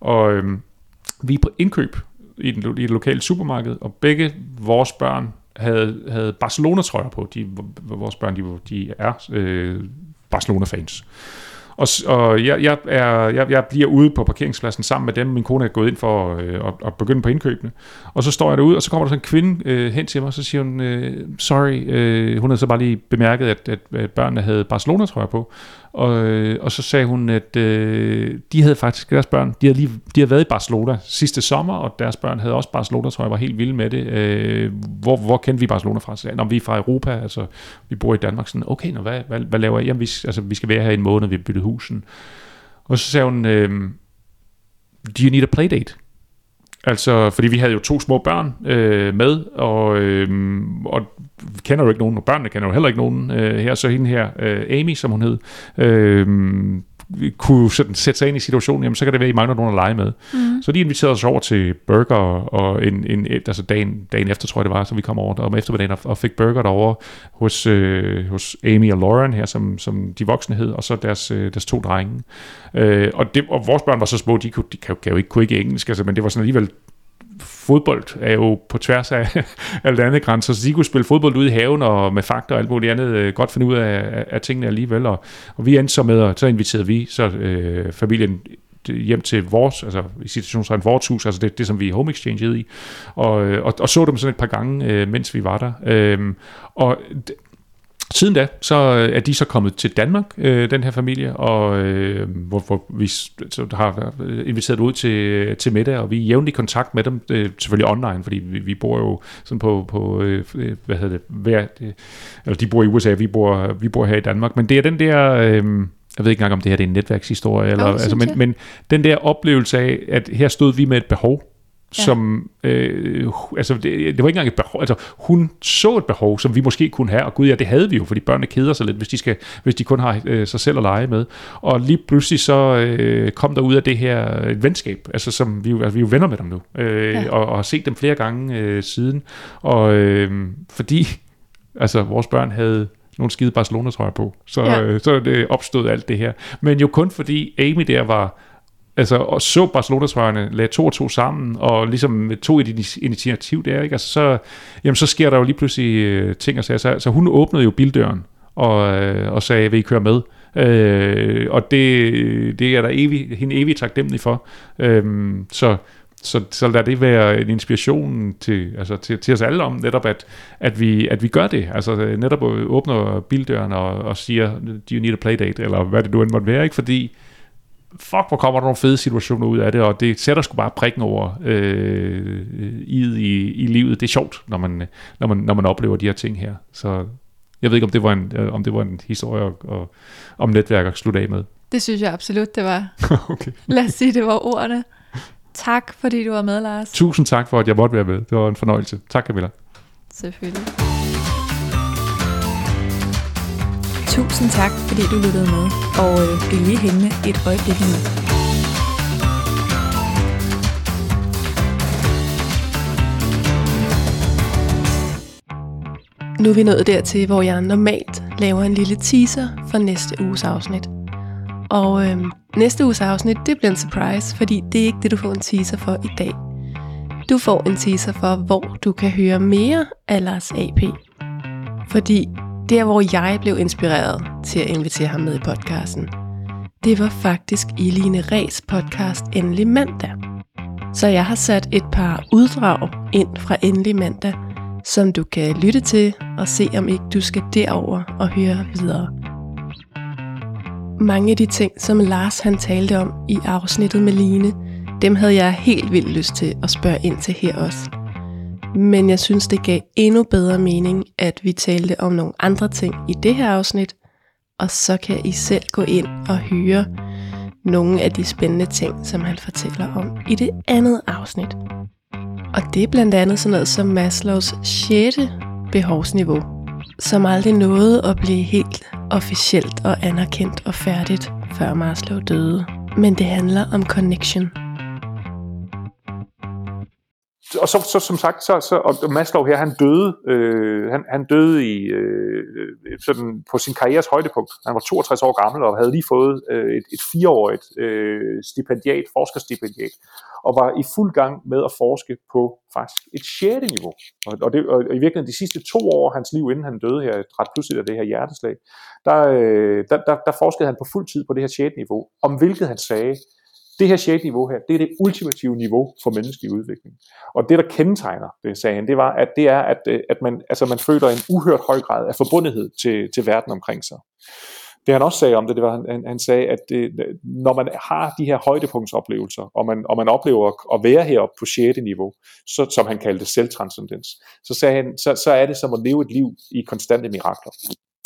og øhm, vi er på indkøb i, den, i det lokale supermarked, og begge vores børn havde, havde Barcelona-trøjer på. De, vores børn, de, de er øh, Barcelona-fans. Og, og jeg, jeg, er, jeg, jeg bliver ude på parkeringspladsen sammen med dem. Min kone er gået ind for øh, at, at begynde på indkøbene. Og så står jeg derude, og så kommer der sådan en kvinde øh, hen til mig, og så siger hun, øh, sorry, øh, hun havde så bare lige bemærket, at, at, at børnene havde Barcelona-trøjer på. Og, øh, og så sagde hun, at øh, de havde faktisk, deres børn, de havde, lige, de havde været i Barcelona sidste sommer, og deres børn havde også Barcelona, tror jeg, var helt vilde med det. Øh, hvor, hvor kendte vi Barcelona fra? Så, når vi er fra Europa, altså vi bor i Danmark, sådan, okay, nå, hvad, hvad, hvad laver jeg? Jamen, vi, altså, vi skal være her i en måned, vi har byttet husen. Og så sagde hun, øh, do you need a playdate? Altså, fordi vi havde jo to små børn øh, med, og, øh, og kender jo ikke nogen, og børnene kender jo heller ikke nogen øh, her, så hende her, øh, Amy, som hun hed, øh, kunne sådan sætte sig ind i situationen, jamen så kan det være, at I mangler nogen at lege med. Mm. Så de inviterede os over til burger, og en, en, altså dagen, dagen efter, tror jeg det var, så vi kom over om eftermiddagen og, og fik burger derovre hos, øh, hos Amy og Lauren her, som, som de voksne hed, og så deres, øh, deres to drenge. Øh, og, det, og vores børn var så små, de, kunne, de kan, kan jo ikke, kunne ikke engelsk, altså, men det var sådan alligevel fodbold er jo på tværs af [laughs] alle andre grænser, så de kunne spille fodbold ude i haven og med fakta og alt muligt andet, øh, godt finde ud af, af, af tingene alligevel, og, og vi endte så med, at så inviterede vi så øh, familien hjem til vores, altså i situationsregn vores hus, altså det, det som vi home exchange i, og, øh, og, og så dem sådan et par gange, øh, mens vi var der. Øh, og Siden da, så er de så kommet til Danmark, øh, den her familie, og øh, hvor, hvor vi så har inviteret ud til, til middag, og vi er jævnligt i kontakt med dem, øh, selvfølgelig online, fordi vi, vi bor jo sådan på, på øh, hvad hedder det, hver, øh, eller de bor i USA, vi bor, vi bor her i Danmark, men det er den der... Øh, jeg ved ikke engang, om det her det er en netværkshistorie, eller, oh, altså, men, men den der oplevelse af, at her stod vi med et behov, ja. som, øh, altså det, det var ikke engang et behov, altså hun så et behov, som vi måske kunne have, og gud ja, det havde vi jo, fordi børnene keder sig lidt, hvis de, skal, hvis de kun har øh, sig selv at lege med. Og lige pludselig så øh, kom der ud af det her et venskab, altså som vi, altså, vi er jo venner med dem nu, øh, ja. og, og har set dem flere gange øh, siden, og øh, fordi altså vores børn havde nogle skide Barcelona-trøjer på. Så, ja. øh, så det opstod alt det her. Men jo kun fordi Amy der var altså, og så Barcelona-svarene lagde to og to sammen, og ligesom tog et initiativ der, ikke? Altså, så, jamen, så sker der jo lige pludselig øh, ting og sager. Så, så hun åbnede jo bildøren, og, øh, og sagde, vil I køre med? Øh, og det, det er der evig, hende evigt taknemmelig for. Øh, så, så, så lad det være en inspiration til, altså til, til os alle om netop, at, at, vi, at vi gør det. Altså netop åbner bildøren og, og siger, do you need a playdate, eller hvad det nu end måtte være, ikke? Fordi fuck, hvor kommer der nogle fede situationer ud af det, og det sætter sgu bare prikken over øh, i, i, i livet. Det er sjovt, når man, når, man, når man oplever de her ting her. Så jeg ved ikke, om det var en, om det var en historie og, og, om netværk at slutte af med. Det synes jeg absolut, det var. [laughs] okay. Lad os sige, det var ordene. Tak, fordi du var med, Lars. Tusind tak for, at jeg måtte være med. Det var en fornøjelse. Tak, Camilla. Selvfølgelig. Tusind tak, fordi du lyttede med. Og øh, bliv lige hængende et øjeblik nu. Nu er vi nået dertil, hvor jeg normalt laver en lille teaser for næste uges afsnit. Og øh, næste uges afsnit, det bliver en surprise, fordi det er ikke det, du får en teaser for i dag. Du får en teaser for, hvor du kan høre mere af Lars AP. Fordi der, hvor jeg blev inspireret til at invitere ham med i podcasten, det var faktisk i Line Ræs podcast Endelig Mandag. Så jeg har sat et par uddrag ind fra Endelig Mandag, som du kan lytte til og se, om ikke du skal derover og høre videre. Mange af de ting, som Lars han talte om i afsnittet med Line, dem havde jeg helt vildt lyst til at spørge ind til her også. Men jeg synes, det gav endnu bedre mening, at vi talte om nogle andre ting i det her afsnit, og så kan I selv gå ind og høre nogle af de spændende ting, som han fortæller om i det andet afsnit. Og det er blandt andet sådan noget som Maslows 6. behovsniveau, som aldrig nåede at blive helt officielt og anerkendt og færdigt, før Maslow døde. Men det handler om connection og så, så som sagt, så, så, og Maslow her, han døde, øh, han, han døde i, øh, øh sådan på sin karrieres højdepunkt. Han var 62 år gammel og havde lige fået øh, et, et fireårigt øh, stipendiat, forskerstipendiat, og var i fuld gang med at forske på faktisk et sjette niveau. Og, og, det, og i virkeligheden de sidste to år af hans liv, inden han døde her, ret pludselig af det her hjerteslag, der, øh, der, der, der forskede han på fuld tid på det her sjette niveau, om hvilket han sagde, det her 6. niveau her, det er det ultimative niveau for menneskelig udvikling. Og det, der kendetegner det, sagde han, det var, at det er, at, øh, at man, altså man føler en uhørt høj grad af forbundethed til, til verden omkring sig. Det han også sagde om det, det var, han, han sagde, at det, når man har de her højdepunktsoplevelser, og man, og man oplever at være heroppe på 6. niveau, så, som han kaldte selvtranscendens, så, sagde han, så, så er det som at leve et liv i konstante mirakler.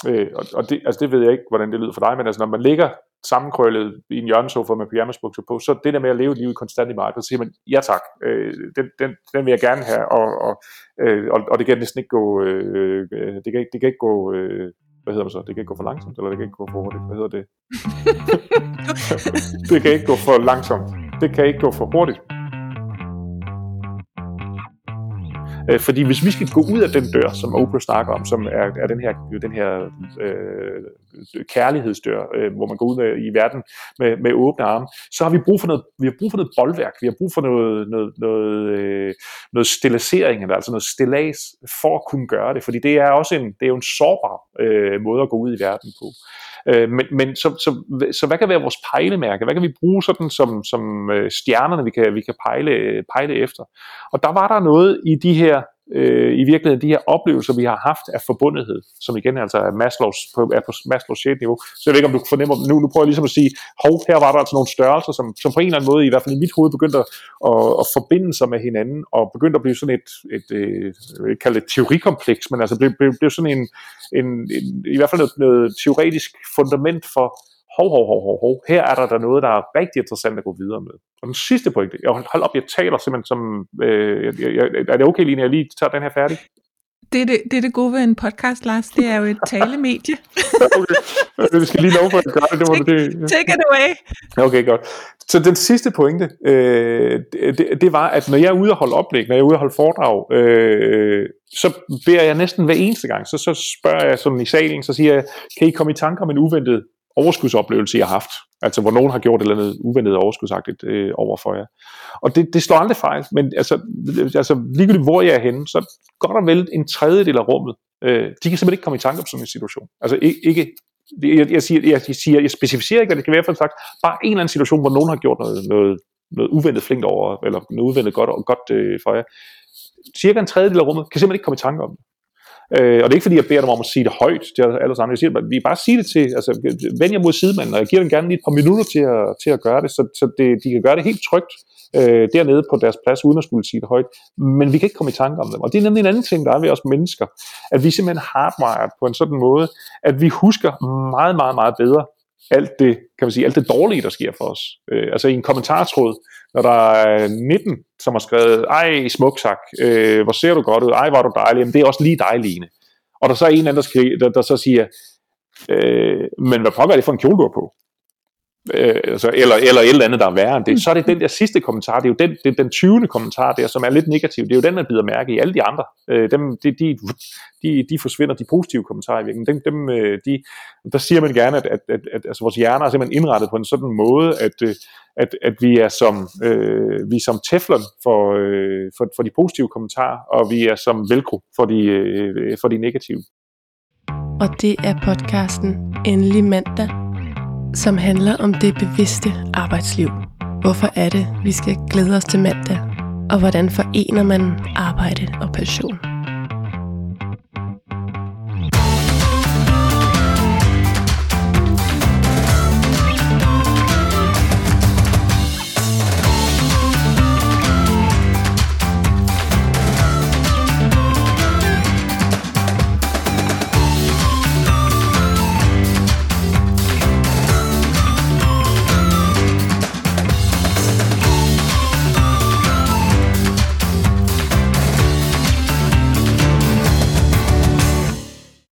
Øh, og og det, altså det ved jeg ikke, hvordan det lyder for dig, men altså når man ligger sammenkrøllet i en hjørnesofa med pyjamasbukser på, så det der med at leve et liv i konstant i markedet, så siger man, ja tak, øh, den, den, den vil jeg gerne have, og, og, øh, og, og det kan næsten ikke gå, øh, det, kan, det kan ikke gå, øh, hvad hedder det så, det kan ikke gå for langsomt, eller det kan ikke gå for hurtigt, hvad hedder det? [laughs] det kan ikke gå for langsomt, det kan ikke gå for hurtigt. Øh, fordi hvis vi skal gå ud af den dør, som Oprah snakker om, som er, er den her, den her øh, kærlighedsdør, øh, hvor man går ud i verden med, med åbne arme, så har vi brug for noget, vi har brug for noget boldværk, vi har brug for noget, noget, noget, øh, noget stilisering, eller altså noget stillads, for at kunne gøre det, fordi det er også en, det er jo en sårbar øh, måde at gå ud i verden på. Øh, men men så, så, så hvad kan være vores pejlemærke? Hvad kan vi bruge sådan som, som øh, stjernerne, vi kan, vi kan pejle, pejle efter? Og der var der noget i de her øh, i virkeligheden de her oplevelser, vi har haft af forbundethed, som igen altså er Maslows, på, er på Maslows 6. niveau. Så jeg ved ikke, om du fornemmer, nu, nu prøver jeg ligesom at sige, hov, her var der altså nogle størrelser, som, som på en eller anden måde, i hvert fald i mit hoved, begyndte at, at, at forbinde sig med hinanden, og begyndte at blive sådan et, et, et jeg vil ikke kalde det teorikompleks, men altså blev, blev, blev sådan en, en, en, i hvert fald noget, noget teoretisk fundament for, hov, hov, hov, hov, hov, her er der da noget, der er rigtig interessant at gå videre med. Og den sidste pointe, jeg hold op, jeg taler simpelthen som, øh, jeg, jeg, er det okay, Line, jeg lige tager den her færdig? Det er det, det er det gode ved en podcast, Lars. Det er jo et talemedie. okay, [laughs] vi skal lige love for at gøre det. det, take, det take it away. Okay, godt. Så den sidste pointe, øh, det, det var, at når jeg er ude og holde oplæg, når jeg er ude og holde foredrag, øh, så beder jeg næsten hver eneste gang, så, så spørger jeg sådan i salen, så siger jeg, kan I komme i tanke om en uventet overskudsoplevelse, jeg har haft. Altså, hvor nogen har gjort et eller andet uventet overskudsagtigt øh, over for jer. Og det, det slår aldrig fejl, men altså, altså ligegyldigt hvor jeg er henne, så godt og vel en tredjedel af rummet, øh, de kan simpelthen ikke komme i tanke om sådan en situation. Altså ikke, ikke jeg, jeg, siger, jeg, siger, jeg specificerer ikke, hvad det kan være for en slags, bare en eller anden situation, hvor nogen har gjort noget, noget, noget uventet flinkt over, eller noget uventet godt, godt øh, for jer. Cirka en tredjedel af rummet kan simpelthen ikke komme i tanke om det. Øh, og det er ikke fordi, jeg beder dem om at sige det højt til alle sammen. Jeg siger, at vi bare sige det til, altså vend jer mod sidemanden, og jeg giver dem gerne lige et par minutter til at, til at gøre det, så, så det, de kan gøre det helt trygt øh, dernede på deres plads, uden at skulle sige det højt. Men vi kan ikke komme i tanke om dem. Og det er nemlig en anden ting, der er ved os mennesker, at vi simpelthen hardwired på en sådan måde, at vi husker meget, meget, meget bedre alt det, kan man sige, alt det dårlige, der sker for os. Øh, altså i en kommentartråd, når der er 19, som har skrevet, ej, smuk sak, øh, hvor ser du godt ud, ej, var du dejlig, jamen det er også lige dig, Line. Og der så er en anden, der, skriver, der, der så siger, øh, men hvad pokker er det for en kjole, du har på? Øh, altså, eller, eller et eller andet, der er værre end det, så er det den der sidste kommentar, det er jo den, det den 20. kommentar der, som er lidt negativ, det er jo den, der bider mærke i alle de andre. Øh, dem, de, de, de, de forsvinder, de positive kommentarer i virkeligheden. Dem, dem, øh, de, der siger man gerne, at, at, at, at altså, vores hjerner er simpelthen indrettet på en sådan måde, at, øh, at, at vi er som, øh, vi er som teflon for, øh, for, for de positive kommentarer, og vi er som velcro for de, øh, for de negative. Og det er podcasten Endelig Mandag som handler om det bevidste arbejdsliv. Hvorfor er det, vi skal glæde os til mandag? Og hvordan forener man arbejde og passion?